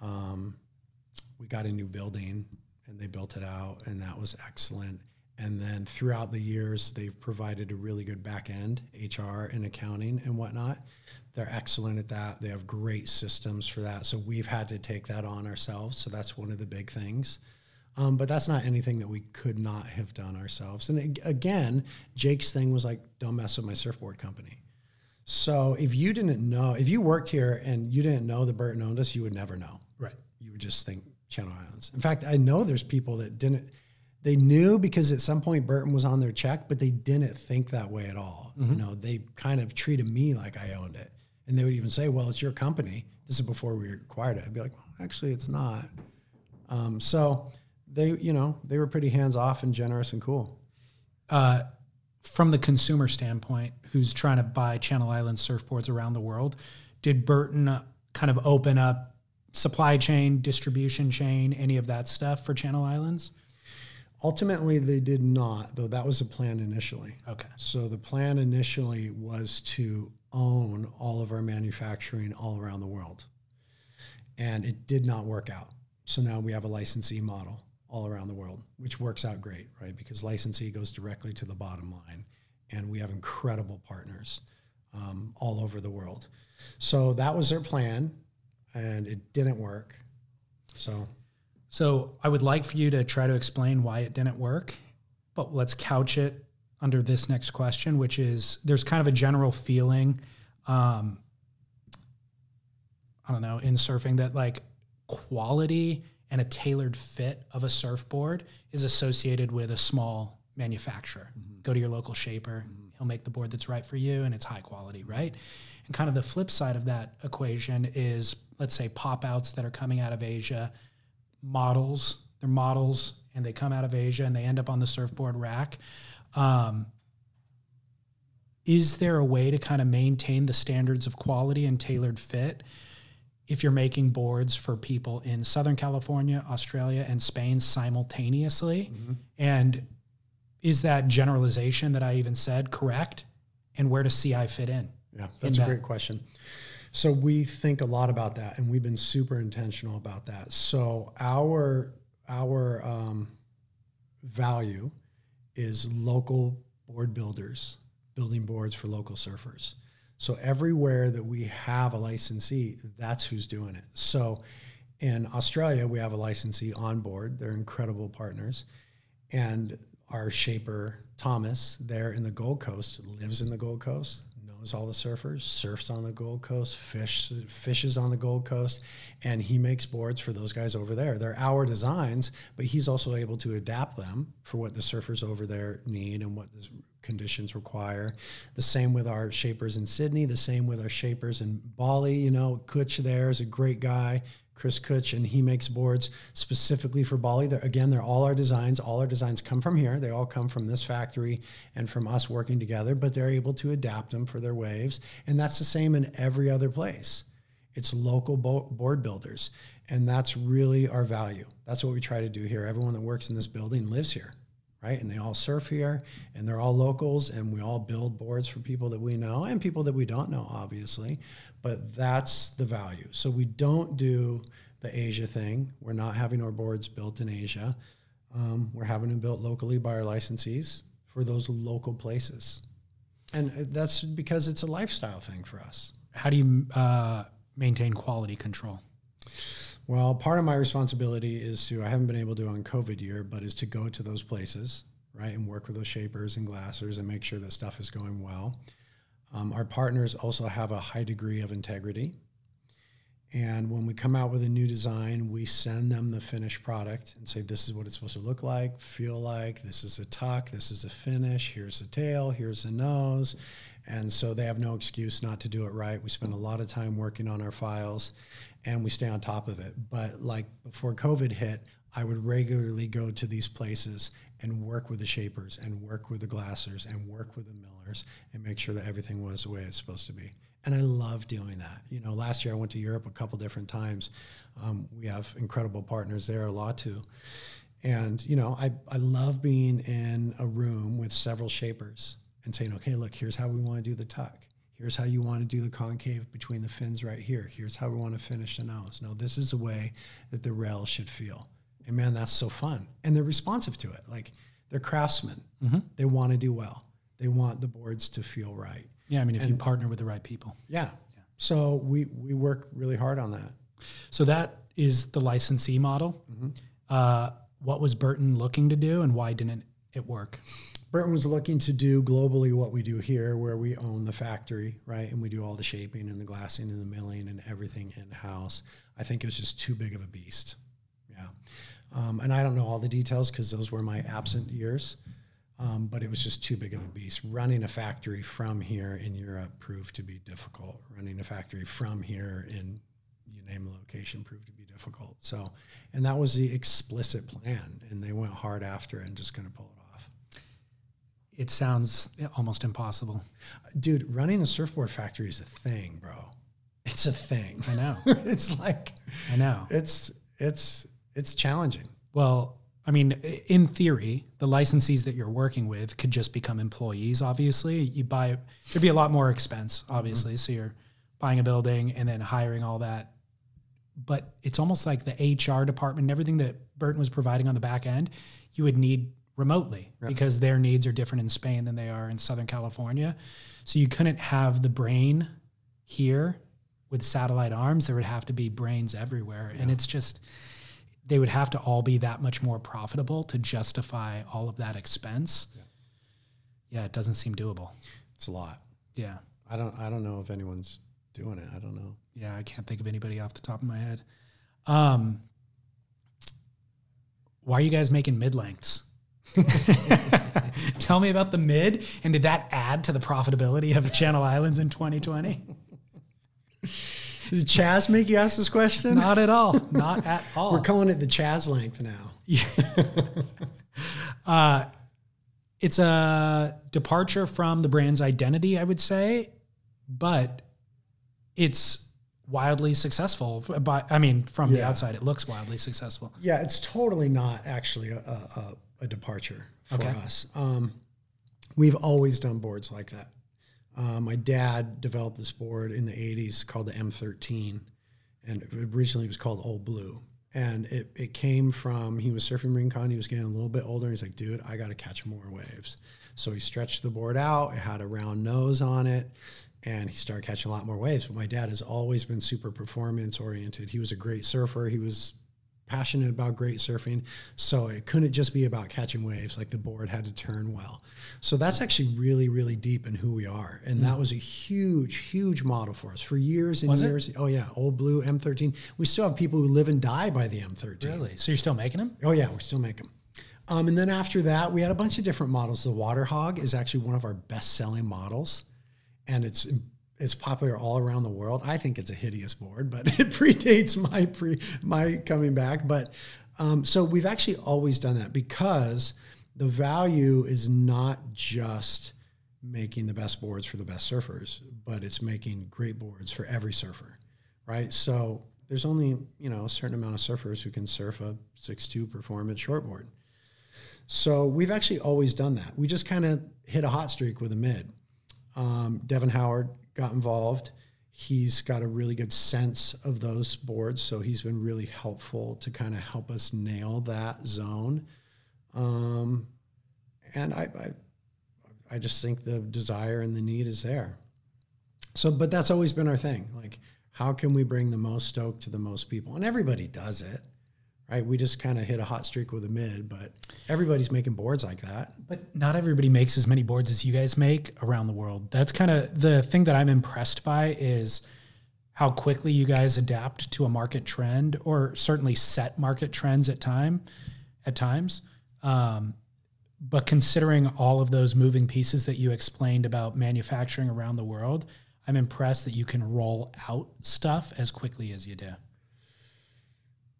Um, we got a new building, and they built it out, and that was excellent. And then throughout the years, they've provided a really good back end, HR and accounting and whatnot. They're excellent at that. They have great systems for that. So we've had to take that on ourselves. So that's one of the big things. Um, but that's not anything that we could not have done ourselves. And again, Jake's thing was like, don't mess with my surfboard company. So if you didn't know, if you worked here and you didn't know that Burton owned us, you would never know. Right. You would just think Channel Islands. In fact, I know there's people that didn't. They knew because at some point Burton was on their check, but they didn't think that way at all. You know, they kind of treated me like I owned it, and they would even say, "Well, it's your company." This is before we acquired it. I'd be like, well, "Actually, it's not." Um, so they, you know, they were pretty hands off and generous and cool. uh, from the consumer standpoint, who's trying to buy Channel Island surfboards around the world, did Burton kind of open up supply chain, distribution chain, any of that stuff for Channel Islands? Ultimately, they did not, though. That was the plan initially. Okay. So the plan initially was to own all of our manufacturing all around the world. And it did not work out. So now we have a licensee model all around the world, which works out great, right? Because licensee goes directly to the bottom line. And we have incredible partners um, all over the world. So that was their plan, and it didn't work. So So I would like for you to try to explain why it didn't work, but let's couch it under this next question, which is there's kind of a general feeling, um, I don't know, in surfing that like quality and a tailored fit of a surfboard is associated with a small manufacturer. Go to your local shaper, he'll make the board that's right for you and it's high quality, right? And kind of the flip side of that equation is let's say pop outs that are coming out of Asia models. They're models, and they come out of Asia and they end up on the surfboard rack. Um, is there a way to kind of maintain the standards of quality and tailored fit if you're making boards for people in Southern California, Australia, and Spain simultaneously? And is that generalization that I even said correct? And where does CI fit in? Yeah, that's in a that. great question. So we think a lot about that, and we've been super intentional about that. So our our um, value is local board builders building boards for local surfers. So everywhere that we have a licensee, that's who's doing it. So in Australia, we have a licensee on board. They're incredible partners. And our shaper, Thomas, there in the Gold Coast, lives in the Gold Coast, knows all the surfers, surfs on the Gold Coast, fish, fishes on the Gold Coast, and he makes boards for those guys over there. They're our designs, but he's also able to adapt them for what the surfers over there need and what the conditions require. The same with our shapers in Sydney, the same with our shapers in Bali. You know, Kutch there is a great guy. Chris Kutch, and he makes boards specifically for Bali. They're, again, they're all our designs. All our designs come from here. They all come from this factory and from us working together, but they're able to adapt them for their waves. And that's the same in every other place. It's local bo- board builders. And that's really our value. That's what we try to do here. Everyone that works in this building lives here, right? And they all surf here and they're all locals and we all build boards for people that we know and people that we don't know, obviously. But that's the value. So we don't do the Asia thing. We're not having our boards built in Asia. Um, we're having them built locally by our licensees for those local places. And that's because it's a lifestyle thing for us. How do you uh, maintain quality control? Well, part of my responsibility is to, I haven't been able to on COVID year, but is to go to those places, right, and work with those shapers and glassers and make sure that stuff is going well. Um, our partners also have a high degree of integrity. And when we come out with a new design, we send them the finished product and say, this is what it's supposed to look like, feel like, this is a tuck, this is a finish, here's the tail, here's the nose. And so they have no excuse not to do it right. We spend a lot of time working on our files and we stay on top of it. But like before COVID hit, I would regularly go to these places and work with the shapers and work with the glassers and work with the millers and make sure that everything was the way it's supposed to be. And I love doing that. You know, last year I went to Europe a couple different times. Um, we have incredible partners there, a lot too. And, you know, I, I love being in a room with several shapers and saying, okay, look, here's how we want to do the tuck. Here's how you want to do the concave between the fins right here. Here's how we want to finish the nose. No, this is the way that the rail should feel. And man, that's so fun. And they're responsive to it. Like they're craftsmen. They want to do well. They want the boards to feel right. Yeah, I mean, if you partner with the right people. Yeah. So we we work really hard on that. So that is the licensee model. Uh, what was Burton looking to do and why didn't it work? Burton was looking to do globally what we do here, where we own the factory, right? And we do all the shaping and the glassing and the milling and everything in house. I think it was just too big of a beast. Yeah. Um, and I don't know all the details because those were my absent years. Um, but it was just too big of a beast. Running a factory from here in Europe proved to be difficult. Running a factory from here in you name a location proved to be difficult. So, and that was the explicit plan, and they went hard after it and just going to pull it. It sounds almost impossible. Dude, running a surfboard factory is a thing, bro. It's a thing. I know. it's like I know. it's it's it's challenging. Well, I mean, in theory, the licensees that you're working with could just become employees. Obviously, you buy there'd be a lot more expense. Mm-hmm. Obviously, so you're buying a building and then hiring all that. But it's almost like the HR department and everything that Burton was providing on the back end, you would need remotely because their needs are different in Spain than they are in Southern California. So you couldn't have the brain here with satellite arms. There would have to be brains everywhere, and it's just they would have to all be that much more profitable to justify all of that expense. Yeah, it doesn't seem doable. It's a lot. Yeah. I don't I don't know if anyone's doing it. I don't know. Yeah, I can't think of anybody off the top of my head. Um, why are you guys making mid lengths? Tell me about the mid, and did that add to the profitability of Channel Islands in 2020? Did Chaz make you ask this question? Not at all. Not at all. We're calling it the Chaz length now. Uh, it's a departure from the brand's identity, I would say, but it's wildly successful. But I mean, from the outside, it looks wildly successful. Yeah, it's totally not actually a, a, a, a departure for Okay. us. Um, we've always done boards like that. Uh, my dad developed this board in the 80s called the M13, and originally it was called Old Blue. And it, it came from, he was surfing Marine Con, he was getting a little bit older. He's like, dude, I got to catch more waves. So he stretched the board out, it had a round nose on it, and he started catching a lot more waves. But my dad has always been super performance oriented. He was a great surfer. He was passionate about great surfing. So it couldn't just be about catching waves, like the board had to turn well. So that's actually really, really deep in who we are. And that was a huge, huge model for us for years and Was it? years. Oh, yeah. Old Blue M13. We still have people who live and die by the M13. Really? So you're still making them? Oh yeah, we're still make them. Um, and then after that, we had a bunch of different models. The Water Hog is actually one of our best-selling models, and it's it's popular all around the world. I think it's a hideous board, but it predates my pre my coming back. But um, so we've actually always done that because the value is not just making the best boards for the best surfers, but it's making great boards for every surfer, right? So there's only you know a certain amount of surfers who can surf a 6'2 performance shortboard. So we've actually always done that. We just kind of hit a hot streak with a mid. Um, Devon Howard got involved. He's got a really good sense of those boards, so he's been really helpful to kind of help us nail that zone. Um, and I, I, I just think the desire and the need is there. So, but that's always been our thing. Like, how can we bring the most stoke to the most people? And everybody does it, right? We just kind of hit a hot streak with a mid, but everybody's making boards like that. But not everybody makes as many boards as you guys make around the world. That's kind of the thing that I'm impressed by is how quickly you guys adapt to a market trend or certainly set market trends at time at times. Um, but considering all of those moving pieces that you explained about manufacturing around the world, I'm impressed that you can roll out stuff as quickly as you do.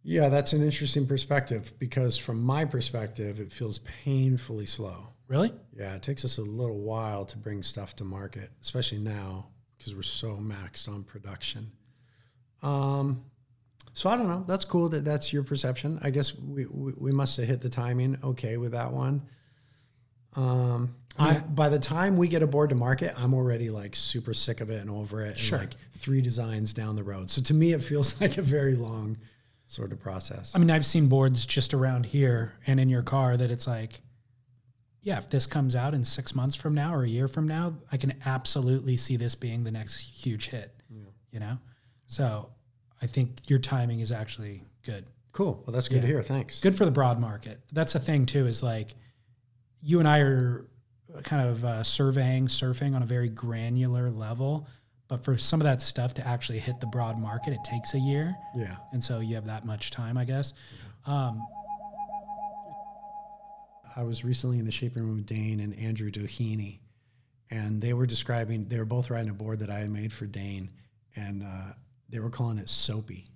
Yeah, that's an interesting perspective because from my perspective, it feels painfully slow. Really? Yeah, it takes us a little while to bring stuff to market, especially now because we're so maxed on production. Um, so I don't know. That's cool that that's your perception. I guess we, we, we must have hit the timing okay with that one. Um, I, by the time we get a board to market, I'm already like super sick of it and over it, Sure. and like three designs down the road. So to me, it feels like a very long sort of process. I mean, I've seen boards just around here and in your car that it's like, yeah, if this comes out in six months from now or a year from now, I can absolutely see this being the next huge hit. You know, so I think your timing is actually good. Cool. Well, that's good to hear. Thanks. Good for the broad market. That's the thing too. Is like you and I are kind of uh, surveying surfing on a very granular level, but for some of that stuff to actually hit the broad market, it takes a year, Yeah. and so you have that much time, I guess. Um, I was recently in the shaping room with Dane and Andrew Doheny, and they were describing, they were both riding a board that I had made for Dane, and uh, they were calling it soapy.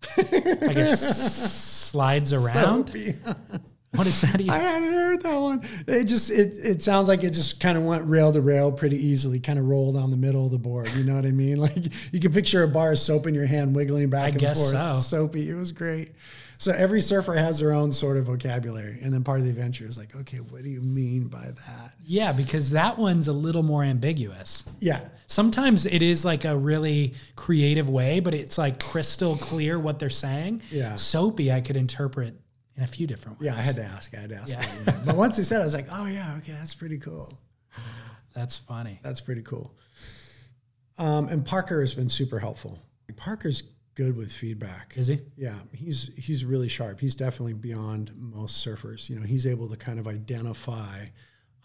like it slides around. What is that? I Even? hadn't heard that one. It just it it sounds like it just kind of went rail to rail pretty easily, kind of rolled down the middle of the board. You know what I mean? Like you can picture a bar of soap in your hand wiggling back I and guess forth. so. Soapy. It was great. So every surfer has their own sort of vocabulary, and then part of the adventure is like, okay, what do you mean by that? Yeah, because that one's a little more ambiguous. Yeah, Sometimes it is like a really creative way, but it's like crystal clear what they're saying. Yeah. Soapy, I could interpret in a few different ways. yeah. I had to ask. I had to ask. Yeah. what it meant. but once they said, it, I was like, oh yeah, okay, that's pretty cool. That's funny. That's pretty cool. Um, and Parker has been super helpful. Parker's good with feedback. Is he? Yeah, he's he's really sharp. He's definitely beyond most surfers. You know, he's able to kind of identify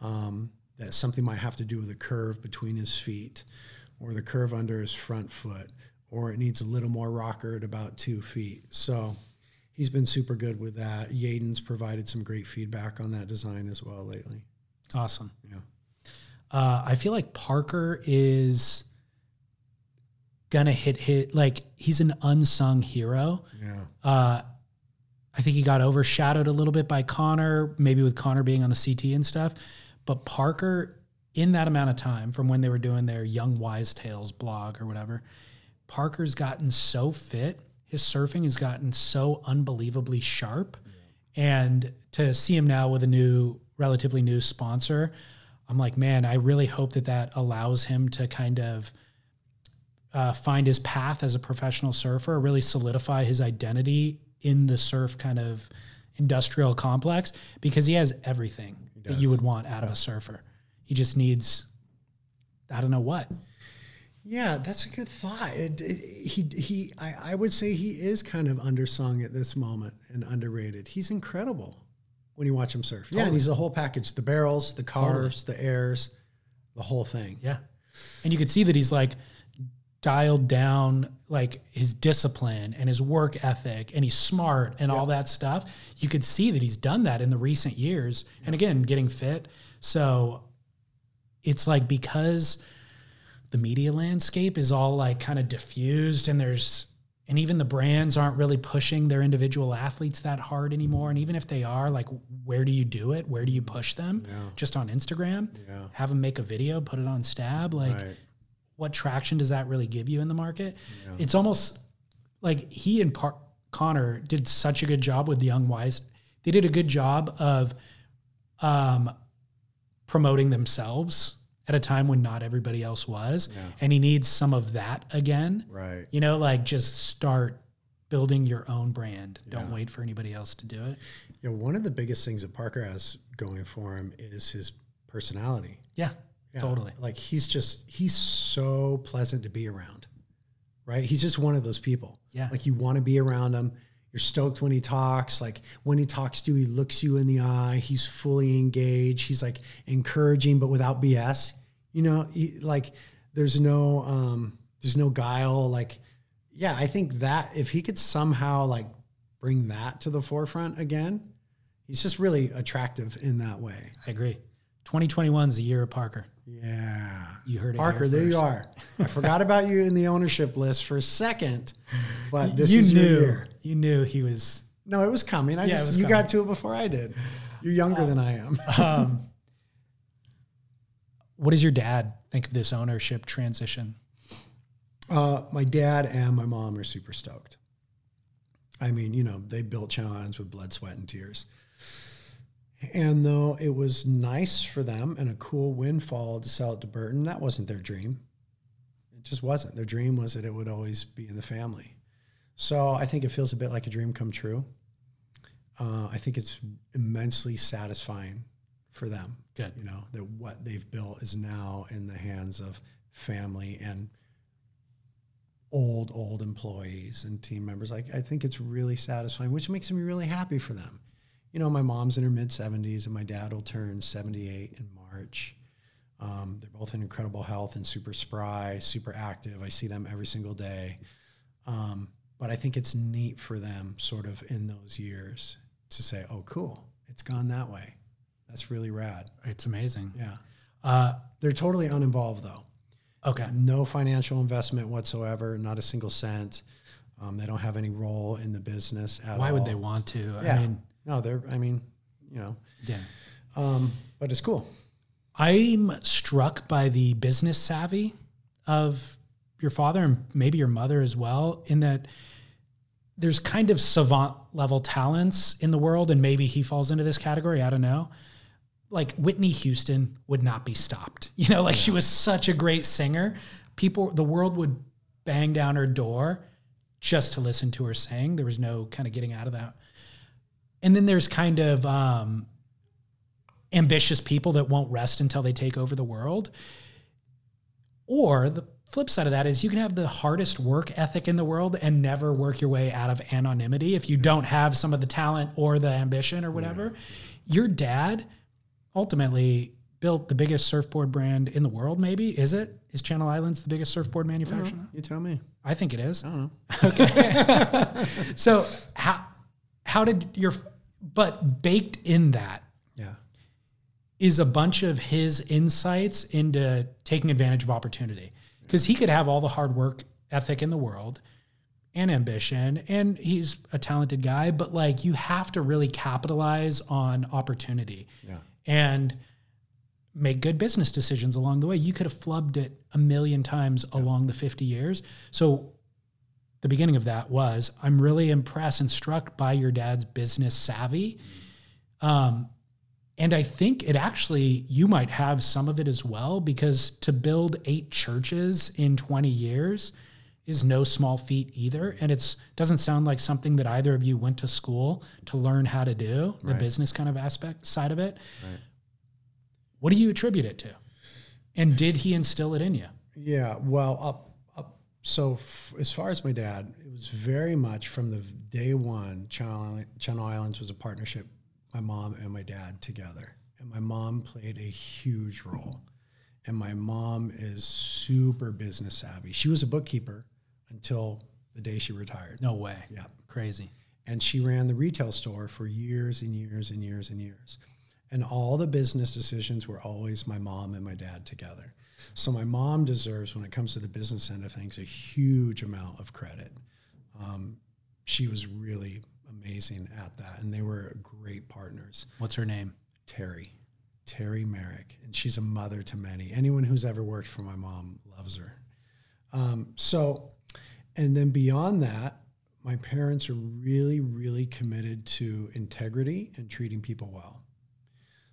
um, that something might have to do with a curve between his feet, or the curve under his front foot, or it needs a little more rocker at about two feet. So he's been super good with that. Yaden's provided some great feedback on that design as well lately. Awesome. Yeah. Uh, I feel like Parker is gonna hit hit like he's an unsung hero. Yeah. Uh, I think he got overshadowed a little bit by Connor, maybe with Connor being on the CT and stuff. But Parker, in that amount of time from when they were doing their Young Wise Tales blog or whatever, Parker's gotten so fit. His surfing has gotten so unbelievably sharp. And to see him now with a new, relatively new sponsor, I'm like, man, I really hope that that allows him to kind of uh, find his path as a professional surfer, really solidify his identity in the surf kind of industrial complex because he has everything that you would want out of a surfer. He just needs, I don't know what. Yeah, that's a good thought. It, it, he he I, I would say he is kind of undersung at this moment and underrated. He's incredible when you watch him surf. Yeah, and he's the whole package: the barrels, the carves, the airs, the whole thing. Yeah. And you could see that he's like dialed down like his discipline and his work ethic and he's smart and all that stuff. You could see that he's done that in the recent years. And again, getting fit. So it's like because the media landscape is all like kind of diffused and there's and even the brands aren't really pushing their individual athletes that hard anymore. And even if they are like where do you do it? Where do you push them? Yeah. just on instagram? Yeah. have them make a video put it on stab? Like Right. what traction does that really give you in the market? It's almost like he and Par- connor did such a good job with the young wise. They did a good job of um, promoting themselves at a time when not everybody else was Yeah. and he needs some of that again Right. you know like just start building your own brand don't Yeah. wait for anybody else to do it Yeah, one of the biggest things that Parker has going for him is his personality. yeah, Yeah, totally Like he's just he's so pleasant to be around. Right? He's just one of those people. Yeah. Like you want to be around him. You're stoked when he talks. Like when he talks to you, he looks you in the eye. He's fully engaged. He's like encouraging, but without BS. You know, he, like there's no um there's no guile. Like, yeah, I think that if he could somehow like bring that to the forefront again, he's just really attractive in that way. i agree 2021 is the year of parker Yeah. you heard it Parker, there you are. I forgot about you in the ownership list for a second, but this you is your knew year. you knew he was No, it was coming. I Yeah, just you coming. got to it before I did. You're younger than I am. um, what does your dad think of this ownership transition Uh, my dad and my mom are super stoked. I mean, you know, they built Islands with blood, sweat, and tears. And though it was nice for them and a cool windfall to sell it to Burton, that wasn't their dream. It just wasn't. Their dream was that it would always be in the family. So I think it feels a bit like a dream come true. Uh, I think it's immensely satisfying for them. Good. You know, that what they've built is now in the hands of family and old, old employees and team members. Like I think it's really satisfying, which makes me really happy for them. You know, my mom's in her mid 70s and my dad will turn 78 in March. Um, they're both in incredible health and super spry, super active. I see them every single day. Um, but I think it's neat for them, sort of in those years, to say, "Oh, cool, it's gone that way." That's really rad. It's amazing. Yeah, Uh, they're totally uninvolved though. okay. No financial investment whatsoever, not a single cent. Um, they don't have any role in the business at Why all. Why would they want to? Yeah. I mean, No, they're. I mean, you know, yeah. um, but it's cool. I'm struck by the business savvy of your father and maybe your mother as well, in that there's kind of savant level talents in the world, and maybe he falls into this category. I don't know. Like Whitney Houston would not be stopped. You know, like she was such a great singer. People, the world would bang down her door just to listen to her sing. There was no kind of getting out of that. And then there's kind of um, ambitious people that won't rest until they take over the world. Or the flip side of that is you can have the hardest work ethic in the world and never work your way out of anonymity if you don't have some of the talent or the ambition or whatever. Your dad ultimately built the biggest surfboard brand in the world, maybe. Is it? Is Channel Islands the biggest surfboard manufacturer? You tell me. I think it is. I don't know. Okay. so how how did your but baked in that Yeah. is a bunch of his insights into taking advantage of opportunity. Because he could have all the hard work ethic in the world and ambition, and he's a talented guy, but like you have to really capitalize on opportunity Yeah. and make good business decisions along the way. You could have flubbed it a million times along the 50 years. So the beginning of that was I'm really impressed and struck by your dad's business savvy. Um, and I think it actually, you might have some of it as well, because to build eight churches in 20 years is no small feat either. And it's doesn't sound like something that either of you went to school to learn how to do, the Right. business kind of aspect side of it. Right. What do you attribute it to? And did he instill it in you? Yeah, well, up, up. So f- as far as my dad, it was very much from the day one. Channel, Channel Islands was a partnership. My mom and my dad together, and my mom played a huge role. And my mom is super business savvy. She was a bookkeeper until the day she retired. No way. Yeah, Crazy. and she ran the retail store for years and years and years and years. And all the business decisions were always my mom and my dad together. So my mom deserves, when it comes to the business end of things, a huge amount of credit. Um, she was really amazing at that, and they were great partners. What's her name? Terry, Terry Merrick, and she's a mother to many. Anyone who's ever worked for my mom loves her. Um, so, and then beyond that, my parents are really, really committed to integrity and treating people well.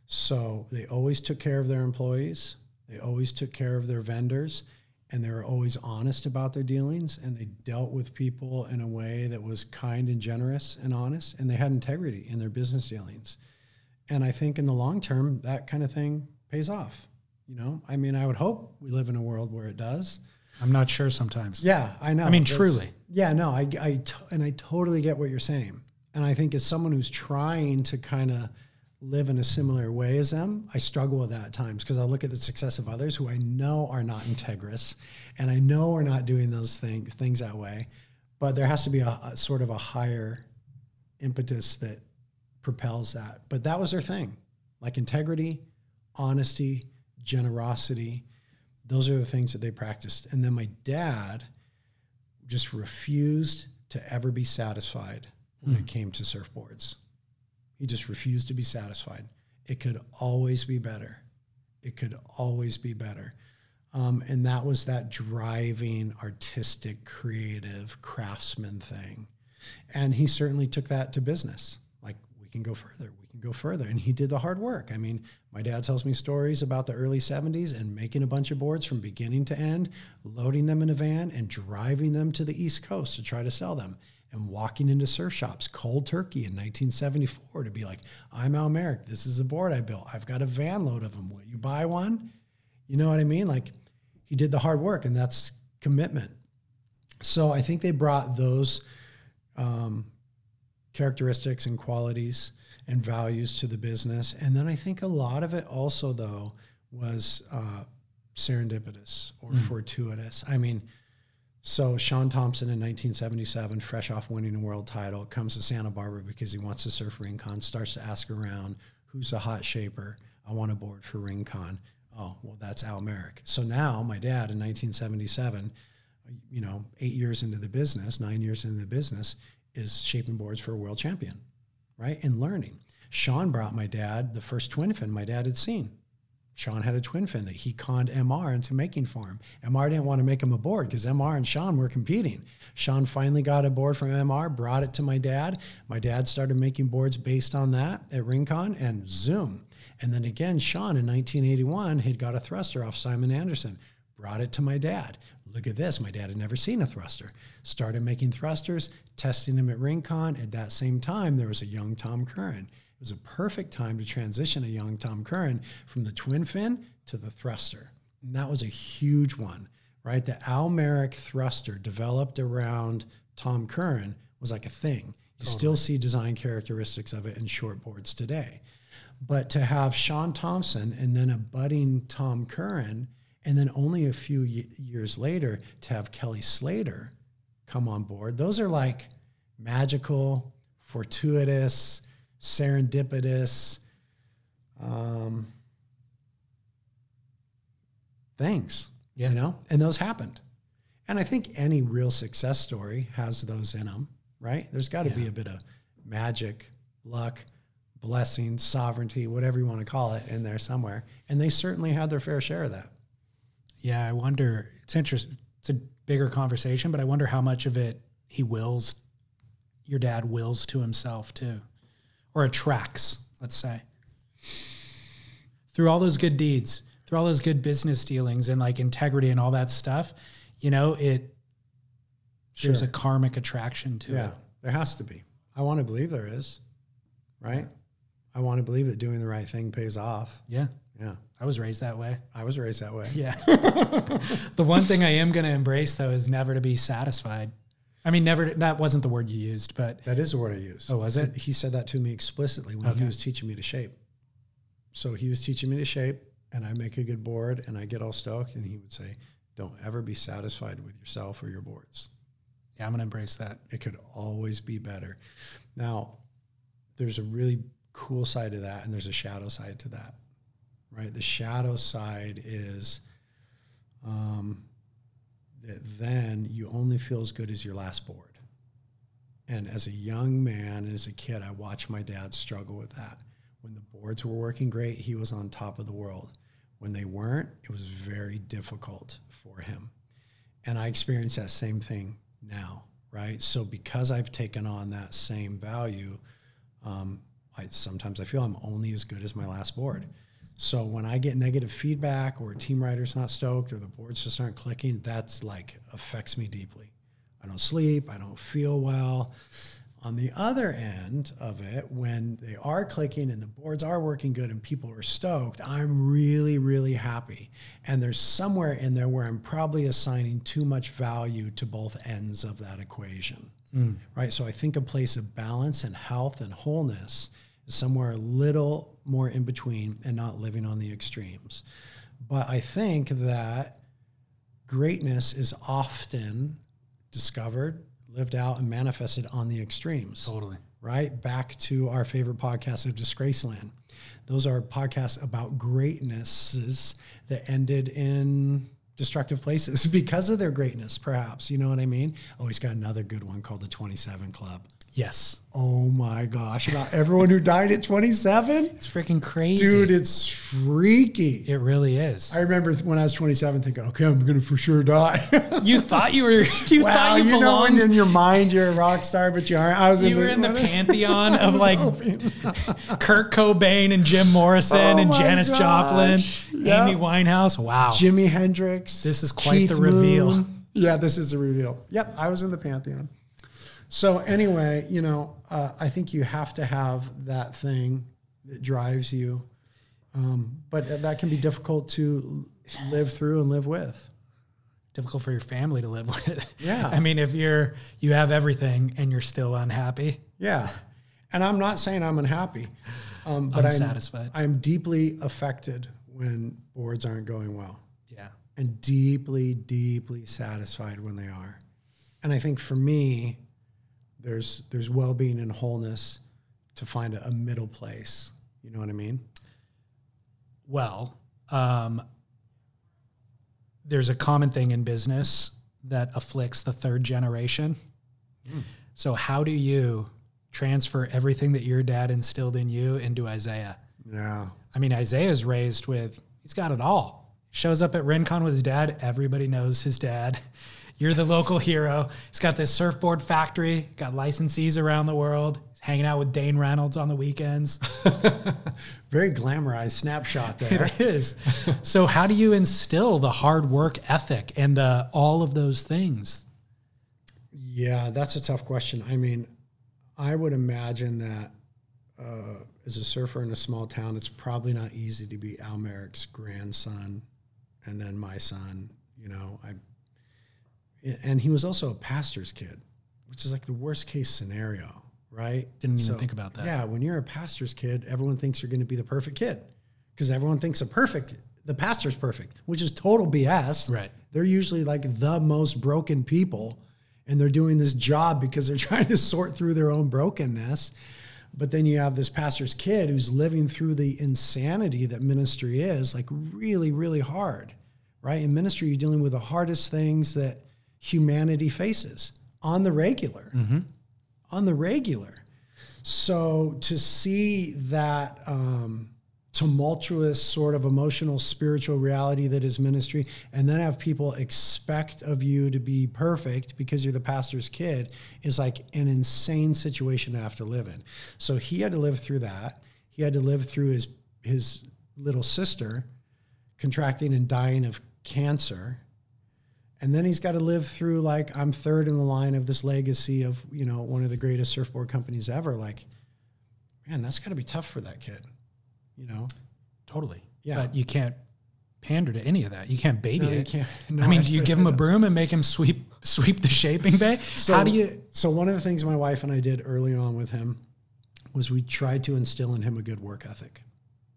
So they always took care of their employees. They always took care of their vendors and they were always honest about their dealings and they dealt with people in a way that was kind and generous and honest and they had integrity in their business dealings. And I think in the long term, that kind of thing pays off. You know, I mean, I would hope we live in a world where it does. I'm not sure sometimes. Yeah, I know. I mean, That's- truly. Yeah, no, I, I t- and I totally get what you're saying. And I think as someone who's trying to kind of live in a similar way as them, I struggle with that at times because I look at the success of others who I know are not integrous, and I know are not doing those things things that way. But there has to be a, a sort of a higher impetus that propels that. But that was their thing, like integrity, honesty, generosity. Those are the things that they practiced. And then my dad just refused to ever be satisfied when it hmm. came to surfboards. He just refused to be satisfied. It could always be better. It could always be better. Um, and that was that driving, artistic, creative craftsman thing. And he certainly took that to business. Like, we can go further, we can go further. And he did the hard work. I mean, my dad tells me stories about the early 70s and making a bunch of boards from beginning to end, loading them in a van and driving them to the East Coast to try to sell them and walking into surf shops cold turkey in 1974 to be like, I'm Al Merrick. This is a board I built. I've got a van load of them. Will you buy one? You know what I mean? Like he did the hard work and that's commitment. So I think they brought those um, characteristics and qualities and values to the business. And then I think a lot of it also, though, was uh, serendipitous or fortuitous. I mean, so Shaun Tomson in 1977, fresh off winning a world title, comes to Santa Barbara because he wants to surf Rincon, starts to ask around, who's a hot shaper? I want a board for Rincon. Oh, well, that's Al Merrick. So now my dad in 1977, you know, eight years into the business, nine years into the business, is shaping boards for a world champion, right? And learning. Shaun brought my dad the first twin fin my dad had seen. Shaun had a twin fin that he conned MR into making for him. MR didn't want to make him a board because MR and Shaun were competing. Shaun finally got a board from MR, brought it to my dad. My dad started making boards based on that at Rincon and zoom. And then again, Shaun in 1981 had got a thruster off Simon Anderson, brought it to my dad. Look at this. My dad had never seen a thruster. Started making thrusters, testing them at Rincon. At that same time, there was a young Tom Curren. It was a perfect time to transition a young Tom Curren from the twin fin to the thruster. And that was a huge one, right? The Al Merrick thruster developed around Tom Curren was like a thing. You still see design characteristics of it in short boards today. But to have Shaun Tomson and then a budding Tom Curren, and then only a few y- years later to have Kelly Slater come on board, those are like magical, fortuitous, serendipitous um, things, Yeah. you know, and those happened. And I think any real success story has those in them, right? There's got to be a bit of magic, luck, blessing, sovereignty, whatever you want to call it, in there somewhere. And they certainly had their fair share of that. Yeah, I wonder. It's interesting. It's a bigger conversation, but I wonder how much of it he wills, your dad wills to himself too, or attracts. Let's say through all those good deeds, through all those good business dealings and like integrity and all that stuff. You know, it there's a karmic attraction to it. Yeah, it. there has to be. I want to believe there is, right? I want to believe that doing the right thing pays off. Yeah, Yeah, I was raised that way. I was raised that way. Yeah. the one thing I am going to embrace though is never to be satisfied. I mean, never. That wasn't the word you used, but That is the word I used. Oh, was it? He said that to me explicitly when he was teaching me to shape. So he was teaching me to shape, and I make a good board, and I get all stoked, and he would say, "Don't ever be satisfied with yourself or your boards. yeah, I'm to embrace that. It could always be better." Now, there's a really cool side to that, and there's a shadow side to that, right? The shadow side is um, that then you only feel as good as your last board. And as a young man and as a kid, I watched my dad struggle with that. When the boards were working great, he was on top of the world. When they weren't, it was very difficult for him. And I experience that same thing now, right? So because I've taken on that same value, um, I sometimes I feel I'm only as good as my last board. So when I get negative feedback or a team writer's not stoked or the boards just aren't clicking, that's like affects me deeply. I don't sleep, I don't feel well. On the other end of it, when they are clicking and the boards are working good and people are stoked, I'm really, really happy. And there's somewhere in there where I'm probably assigning too much value to both ends of that equation. Hmm. Right. So I think a place of balance and health and wholeness somewhere a little more in between and not living on the extremes. But I think that greatness is often discovered, lived out, and manifested on the extremes Totally. right? Back to our favorite podcast of Disgraceland. Those are podcasts about greatnesses that ended in destructive places because of their greatness, perhaps. You know what I mean? Oh, he's got another good one called the 27 Club. Yes. Oh my gosh, about everyone who died at 27? It's freaking crazy. Dude, it's freaky. it really is. I remember when I was 27 thinking, okay, I'm going to for sure die. You thought you were, you wow, thought you, you, know when in your mind you're a rock star, but you aren't. I was you were in the pantheon of like. Kurt Cobain and Jim Morrison Oh and Janis Joplin. Yep. Amy Winehouse. Wow. Jimi Hendrix. This is quite the reveal. Moon. Yeah, this is a reveal. Yep, I was in the pantheon. So anyway, you know, uh, I think you have to have that thing that drives you, um, but that can be difficult to live through and live with. difficult for your family to live with. Yeah. I mean, if you're you have everything and you're still unhappy, Yeah. And I'm not saying I'm unhappy, um, but I'm. I'm deeply affected when boards aren't going well yeah. and deeply, deeply satisfied when they are. And I think for me, there's there's well-being and wholeness to find a, a middle place. You know what I mean? Well, um, there's a common thing in business that afflicts the third generation. So, how do you transfer everything that your dad instilled in you into Isaiah? Yeah. I mean, Isaiah's raised with, he's got it all. Shows up at Rincon with his dad. Everybody knows his dad. You're the local hero. He's got this surfboard factory, got licensees around the world. He's hanging out with Dane Reynolds on the weekends. Very glamorized snapshot there. It is. so, how do you instill the hard work ethic and all of those things? Yeah, that's a tough question. I mean, I would imagine that uh, as a surfer in a small town, it's probably not easy to be Al Merrick's grandson and then my son. You know, I and he was also a pastor's kid, which is like the worst case scenario, right? Didn't even think about that. Yeah, when you're a pastor's kid, everyone thinks you're going to be the perfect kid because everyone thinks a perfect the pastor's perfect, which is total BS. Right. They're usually like the most broken people and they're doing this job because they're trying to sort through their own brokenness. But then you have this pastor's kid who's living through the insanity that ministry is, like really, really hard, right? In ministry, you're dealing with the hardest things that humanity faces on the regular, on the regular. So to see that um, tumultuous sort of emotional, spiritual reality that is ministry, and then have people expect of you to be perfect because you're the pastor's kid is like an insane situation to have to live in. So he had to live through that. He had to live through his his little sister contracting and dying of cancer. And then he's got to live through like I'm third in the line of this legacy of, you know, one of the greatest surfboard companies ever. Like, man, that's got to be tough for that kid. You know? Totally. Yeah. But you can't pander to any of that. You can't baby No, you it. can't. No, I mean, do you give him a broom and make him sweep sweep the shaping bay? How do you? So one of the things my wife and I did early on with him was we tried to instill in him a good work ethic.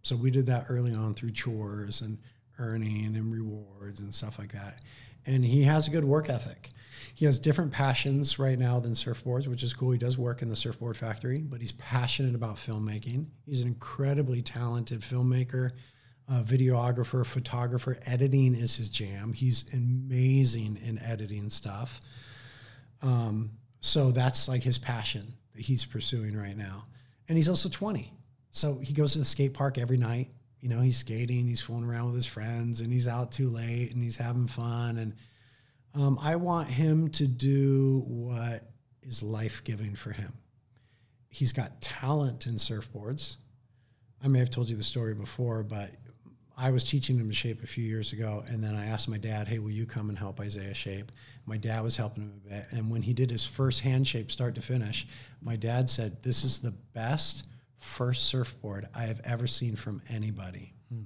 So we did that early on through chores and earning and rewards and stuff like that. And he has a good work ethic. He has different passions right now than surfboards, which is cool. He does work in the surfboard factory, but he's passionate about filmmaking. He's an incredibly talented filmmaker, uh, videographer, photographer. Editing is his jam. He's amazing in editing stuff. Um, so that's like his passion that he's pursuing right now. And he's also 20. So he goes to the skate park every night. You know, he's skating, he's fooling around with his friends, and he's out too late and he's having fun. And um, I want him to do what is life giving for him. He's got talent in surfboards. I may have told you the story before, but I was teaching him to shape a few years ago, and then I asked my dad, "Hey, will you come and help Isaiah shape?" My dad was helping him a bit, and when he did his first hand shape, start to finish, my dad said, "This is the best first surfboard I have ever seen from anybody." Hmm.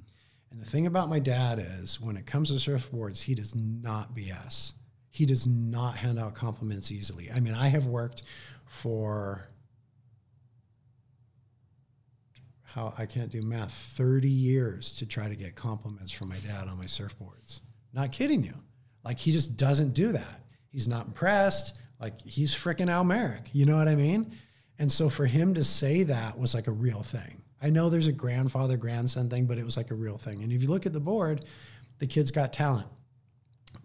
And the thing about my dad is, when it comes to surfboards, he does not BS. He does not hand out compliments easily. I mean, I have worked for how I can't do math 30 years to try to get compliments from my dad on my surfboards. Not kidding you. Like he just doesn't do that. He's not impressed. Like he's freaking Al Merrick. You know what I mean? And so for him to say that was like a real thing. I know there's a grandfather grandson thing, but it was like a real thing. And if you look at the board, the kid's got talent.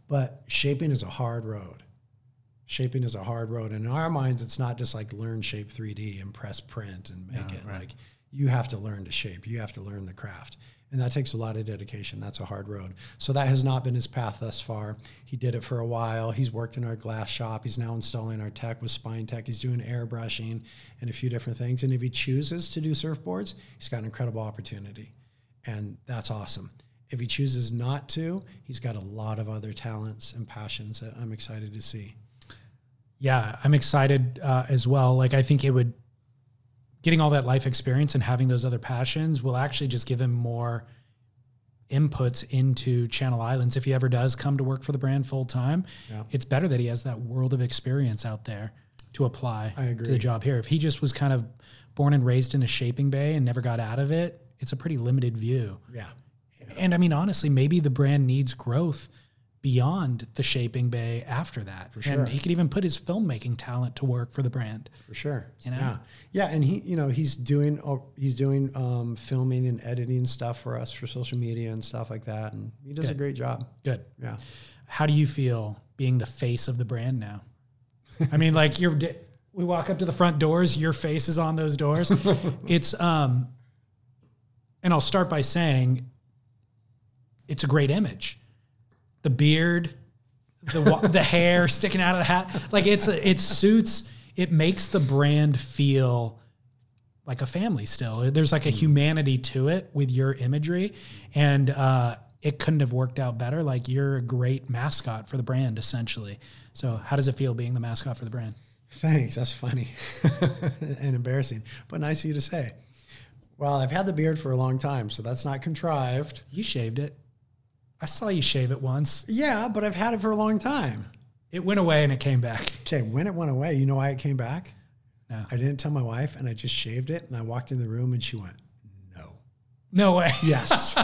But shaping is a hard road. Shaping is a hard road. And in our minds, it's not just like learn shape 3D and press print and make Yeah, it right. like you have to learn to shape. You have to learn the craft. And that takes a lot of dedication. That's a hard road. So that has not been his path thus far. He did it for a while. He's worked in our glass shop. He's now installing our tech with Spine-Tek. He's doing airbrushing and a few different things. And if he chooses to do surfboards, he's got an incredible opportunity. And that's awesome. If he chooses not to, he's got a lot of other talents and passions that I'm excited to see. Yeah, I'm excited uh, as well. Like, I think it would getting all that life experience and having those other passions will actually just give him more inputs into Channel Islands. If he ever does come to work for the brand full time, Yeah. it's better that he has that world of experience out there to apply I to the job here. If he just was kind of born and raised in a shaping bay and never got out of it, it's a pretty limited view. Yeah. And I mean, honestly, maybe the brand needs growth beyond the shaping bay after that. sure. And he could even put his filmmaking talent to work for the brand. for sure. You know? Yeah, yeah, and he, you know, he's doing oh, he's doing um, filming and editing stuff for us for social media and stuff like that, and he does a great job. Good. Yeah, How do you feel being the face of the brand now? I mean, like you're, we walk up to the front doors, your face is on those doors. It's, um, and I'll start by saying it's a great image. The beard, the, the hair sticking out of the hat. Like it's, a, it suits, it makes the brand feel like a family still. There's like a humanity to it with your imagery. And uh, it couldn't have worked out better. Like you're a great mascot for the brand, essentially. So, how does it feel being the mascot for the brand? thanks. That's funny and embarrassing, but nice of you to say. Well, I've had the beard for a long time, so that's not contrived. You shaved it. I saw you shave it once. Yeah, but I've had it for a long time. It went away and it came back. Okay, when it went away, you know why it came back? No. I didn't tell my wife, and I just shaved it, and I walked in the room, and she went, "No." No way. Yes.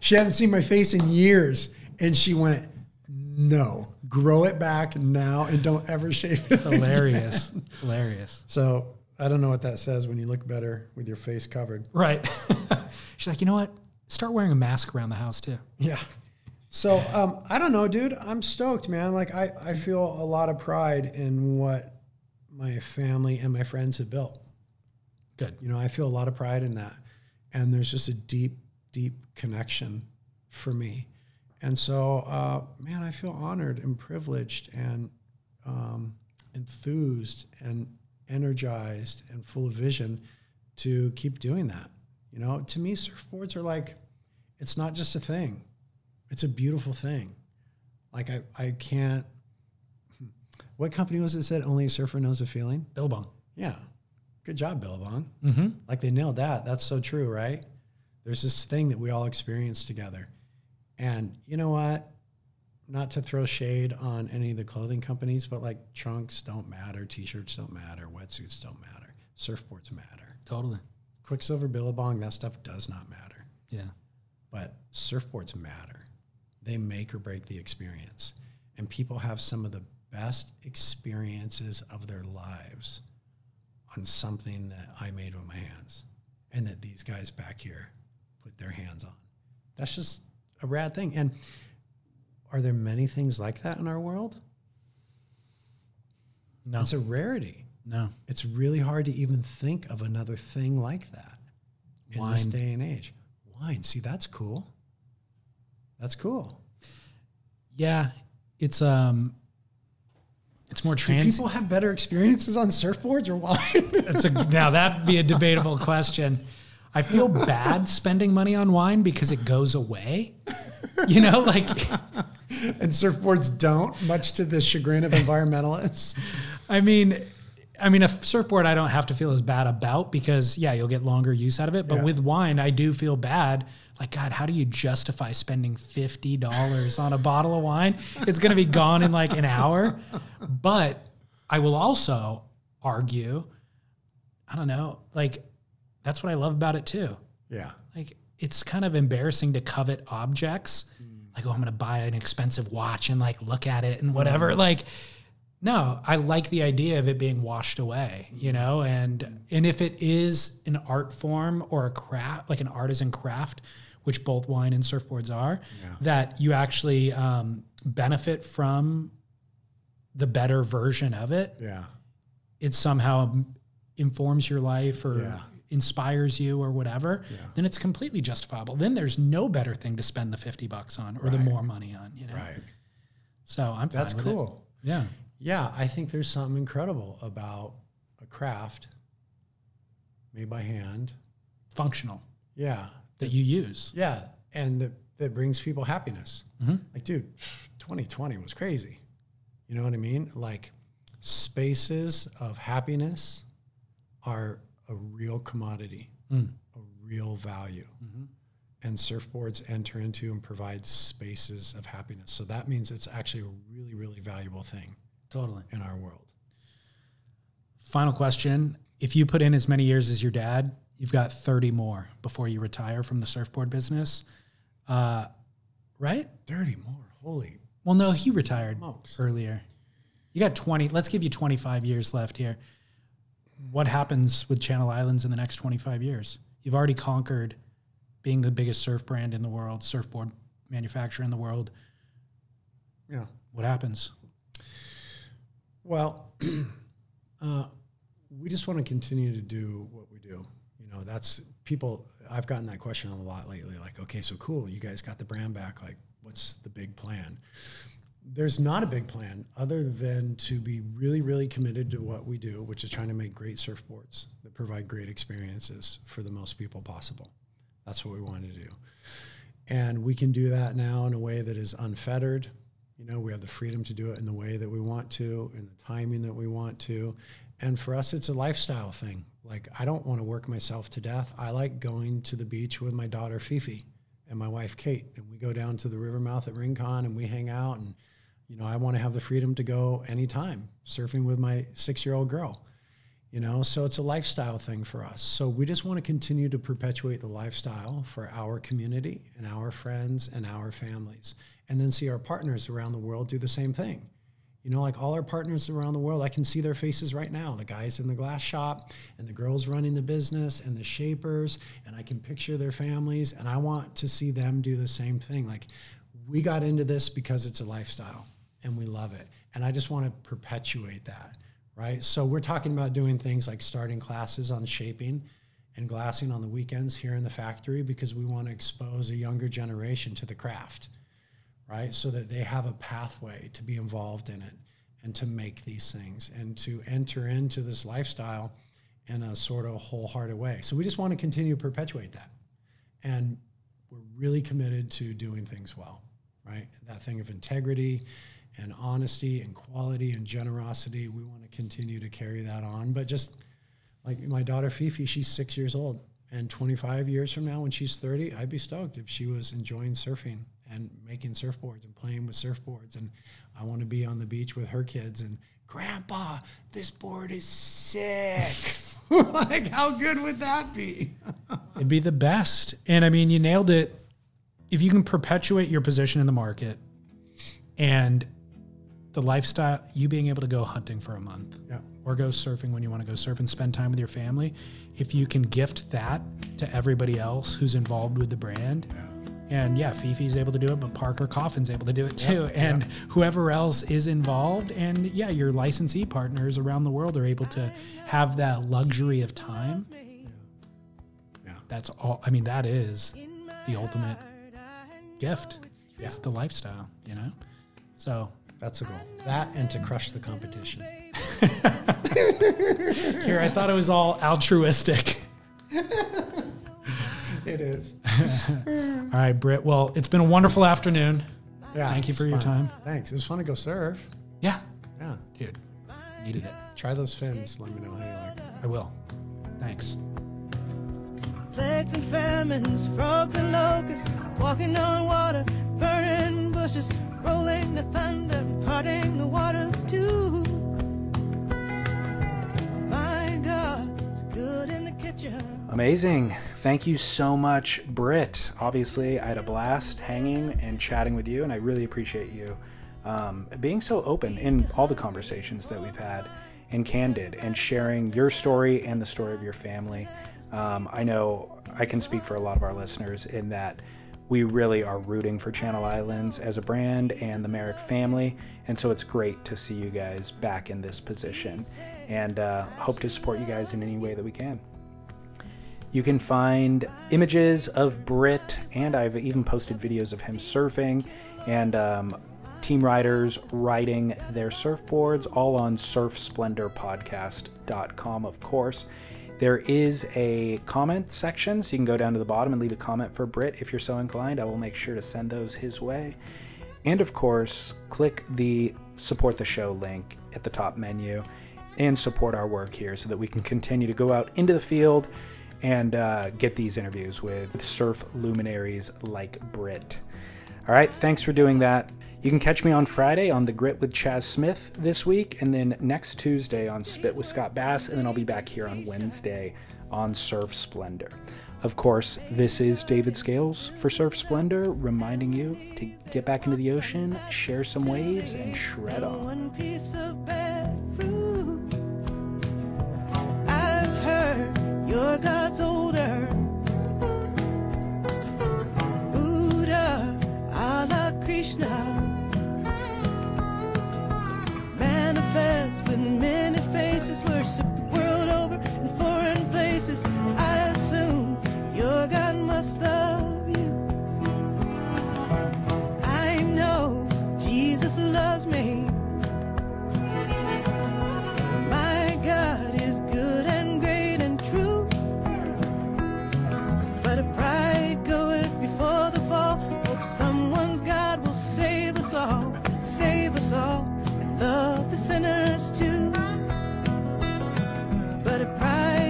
she hadn't seen my face in years. And she went, No, grow it back now and don't ever shave it. Hilarious. Hilarious. So I don't know what that says when you look better with your face covered. Right. She's like, you know what? Start wearing a mask around the house too. Yeah. So um, I don't know, dude. I'm stoked, man. Like I, I feel a lot of pride in what my family and my friends have built. Good. You know, I feel a lot of pride in that. And there's just a deep, deep connection for me. And so, uh, man, I feel honored and privileged and um, enthused and energized and full of vision to keep doing that. You know, to me, surfboards are like, it's not just a thing, it's a beautiful thing. Like, I, I can't. What company was it that said only a surfer knows a feeling? Billabong. Yeah. Good job, Billabong. Mm-hmm. Like they nailed that. That's so true, right? There's this thing that we all experience together. And you know what? Not to throw shade on any of the clothing companies, but like trunks don't matter, t shirts don't matter, wetsuits don't matter, surfboards matter. Totally. Quiksilver, Billabong, that stuff does not matter. Yeah. But surfboards matter. They make or break the experience. And people have some of the best experiences of their lives on something that I made with my hands and that these guys back here put their hands on. That's just a rad thing. And are there many things like that in our world? No. It's a rarity. no. It's really hard to even think of another thing like that in this day and age. Wine. See, that's cool. That's cool. Yeah. It's um it's more Do trans people have better experiences on surfboards or wine? It's a now that'd be a debatable question. I feel bad spending money on wine because it goes away. You know, like and surfboards don't, much to the chagrin of environmentalists. I mean, I mean, a surfboard I don't have to feel as bad about because yeah, you'll get longer use out of it. But Yeah. with wine, I do feel bad. Like God, how do you justify spending fifty dollars on a bottle of wine? It's going to be gone in like an hour. But I will also argue, I don't know, like that's what I love about it too. Yeah. Like it's kind of embarrassing to covet objects. Mm. Like, oh, I'm gonna buy an expensive watch and like look at it and whatever. Mm. Like, no, I like the idea of it being washed away, you know, and and if it is an art form or a craft, like an artisan craft, which both wine and surfboards are, that you actually um, benefit from the better version of it Yeah. it somehow informs your life or Yeah. inspires you or whatever, then it's completely justifiable. Then there's no better thing to spend the 50 bucks on or the more money on, you know? Right. So I'm fine That's with it. cool. Yeah. Yeah, I think there's something incredible about a craft made by hand. Functional Yeah. that you use. Yeah. And that, that brings people happiness. Mhm. Like, dude, 2020 was crazy. You know what I mean? Like, spaces of happiness are a real commodity, Mm. a real value. and surfboards enter into and provide spaces of happiness. So that means it's actually a really, really valuable thing Totally. in our world. Final question. If you put in as many years as your dad, you've got 30 more before you retire from the surfboard business. Uh, right? 30 more. Holy. Well, no, he retired Smokes. earlier. You got 20. Let's give you 25 years left here. What happens with Channel Islands in the next 25 years? You've already conquered being the biggest surf brand in the world, surfboard manufacturer in the world. Yeah. What happens? Well, uh, we just want to continue to do what we do. You know, that's people. I've gotten that question a lot lately. Like, okay, so cool, you guys got the brand back. Like, what's the big plan? There's not a big plan other than to be really, really committed to what we do, which is trying to make great surfboards that provide great experiences for the most people possible. That's what we want to do. And we can do that now in a way that is unfettered. You know, we have the freedom to do it in the way that we want to, in the timing that we want to. And for us, it's a lifestyle thing. Like, I don't want to work myself to death. I like going to the beach with my daughter, Fifi, and my wife, Kate. And we go down to the river mouth at Rincon and we hang out. And, you know, I want to have the freedom to go anytime surfing with my six year old girl you know so it's a lifestyle thing for us so we just want to continue to perpetuate the lifestyle for our community and our friends and our families and then see our partners around the world do the same thing. You know like all our partners around the world i can see their faces right now. The guys in the glass shop and the girls running the business and the shapers and i can picture their families and i want to see them do the same thing. Like we got into this because it's a lifestyle and we love it. And i just want to perpetuate that right? So we're talking about doing things like starting classes on shaping and glassing on the weekends here in the factory because we want to expose a younger generation to the craft, right? So that they have a pathway to be involved in it and to make these things and to enter into this lifestyle in a sort of wholehearted way. So we just want to continue to perpetuate that. And we're really committed to doing things well, right? That thing of integrity and honesty and quality and generosity. We want to continue to carry that on. But just like my daughter Fifi, she's six years old. And 25 years from now, when she's 30, I'd be stoked if she was enjoying surfing and making surfboards and playing with surfboards. And I want to be on the beach with her kids and, Grandpa, this board is sick. like, how good would that be? It'd be the best. And I mean, you nailed it. If you can perpetuate your position in the market and the lifestyle, you being able to go hunting for a month yeah. or go surfing when you want to go surf and spend time with your family, if you can gift that to everybody else who's involved with the brand. And yeah, Fifi's able to do it, but Parker Coffin's able to do it too. and whoever else is involved. And yeah, your licensee partners around the world are able to have that luxury of time. Yeah. That's all. I mean, that is the ultimate gift. It's the lifestyle, you know? So That's the goal. That and to crush the competition. here, I thought it was all altruistic. It is. All right, Britt. Well, it's been a wonderful afternoon. Yeah. Thank you it's for your fun. time. Thanks. It was fun to go surf. Yeah, Yeah. dude, needed it. Try those fins. Let me know how you like them. I will. Thanks. Plagues and famines, frogs and locusts, walking on water, burning bushes, rolling the thunder, parting the waters too. Amazing. Thank you so much, Britt. Obviously, I had a blast hanging and chatting with you, and I really appreciate you um, being so open in all the conversations that we've had and candid and sharing your story and the story of your family. Um, I know I can speak for a lot of our listeners in that we really are rooting for Channel Islands as a brand and the Merrick family, and so it's great to see you guys back in this position and uh, hope to support you guys in any way that we can. You can find images of Britt, and I've even posted videos of him surfing and um, team riders riding their surfboards, all on surfsplendorpodcast.com, of course. There is a comment section, so you can go down to the bottom and leave a comment for Britt if you're so inclined. I will make sure to send those his way. And of course, click the support the show link at the top menu and support our work here so that we can continue to go out into the field and uh, get these interviews with surf luminaries like Britt. All right, thanks for doing that. You can catch me on Friday on The Grit with Chas Smith this week, and then next Tuesday on Spit with Scott Bass, and then I'll be back here on Wednesday on Surf Splendor. Of course, this is David Scales for Surf Splendor, reminding you to get back into the ocean, share some waves, and shred on. Your God's older. Buddha, Allah, Krishna. Manifest with many faces, worship the world over in foreign places. I assume your God must love you. I know Jesus loves me. sinners too. But if pride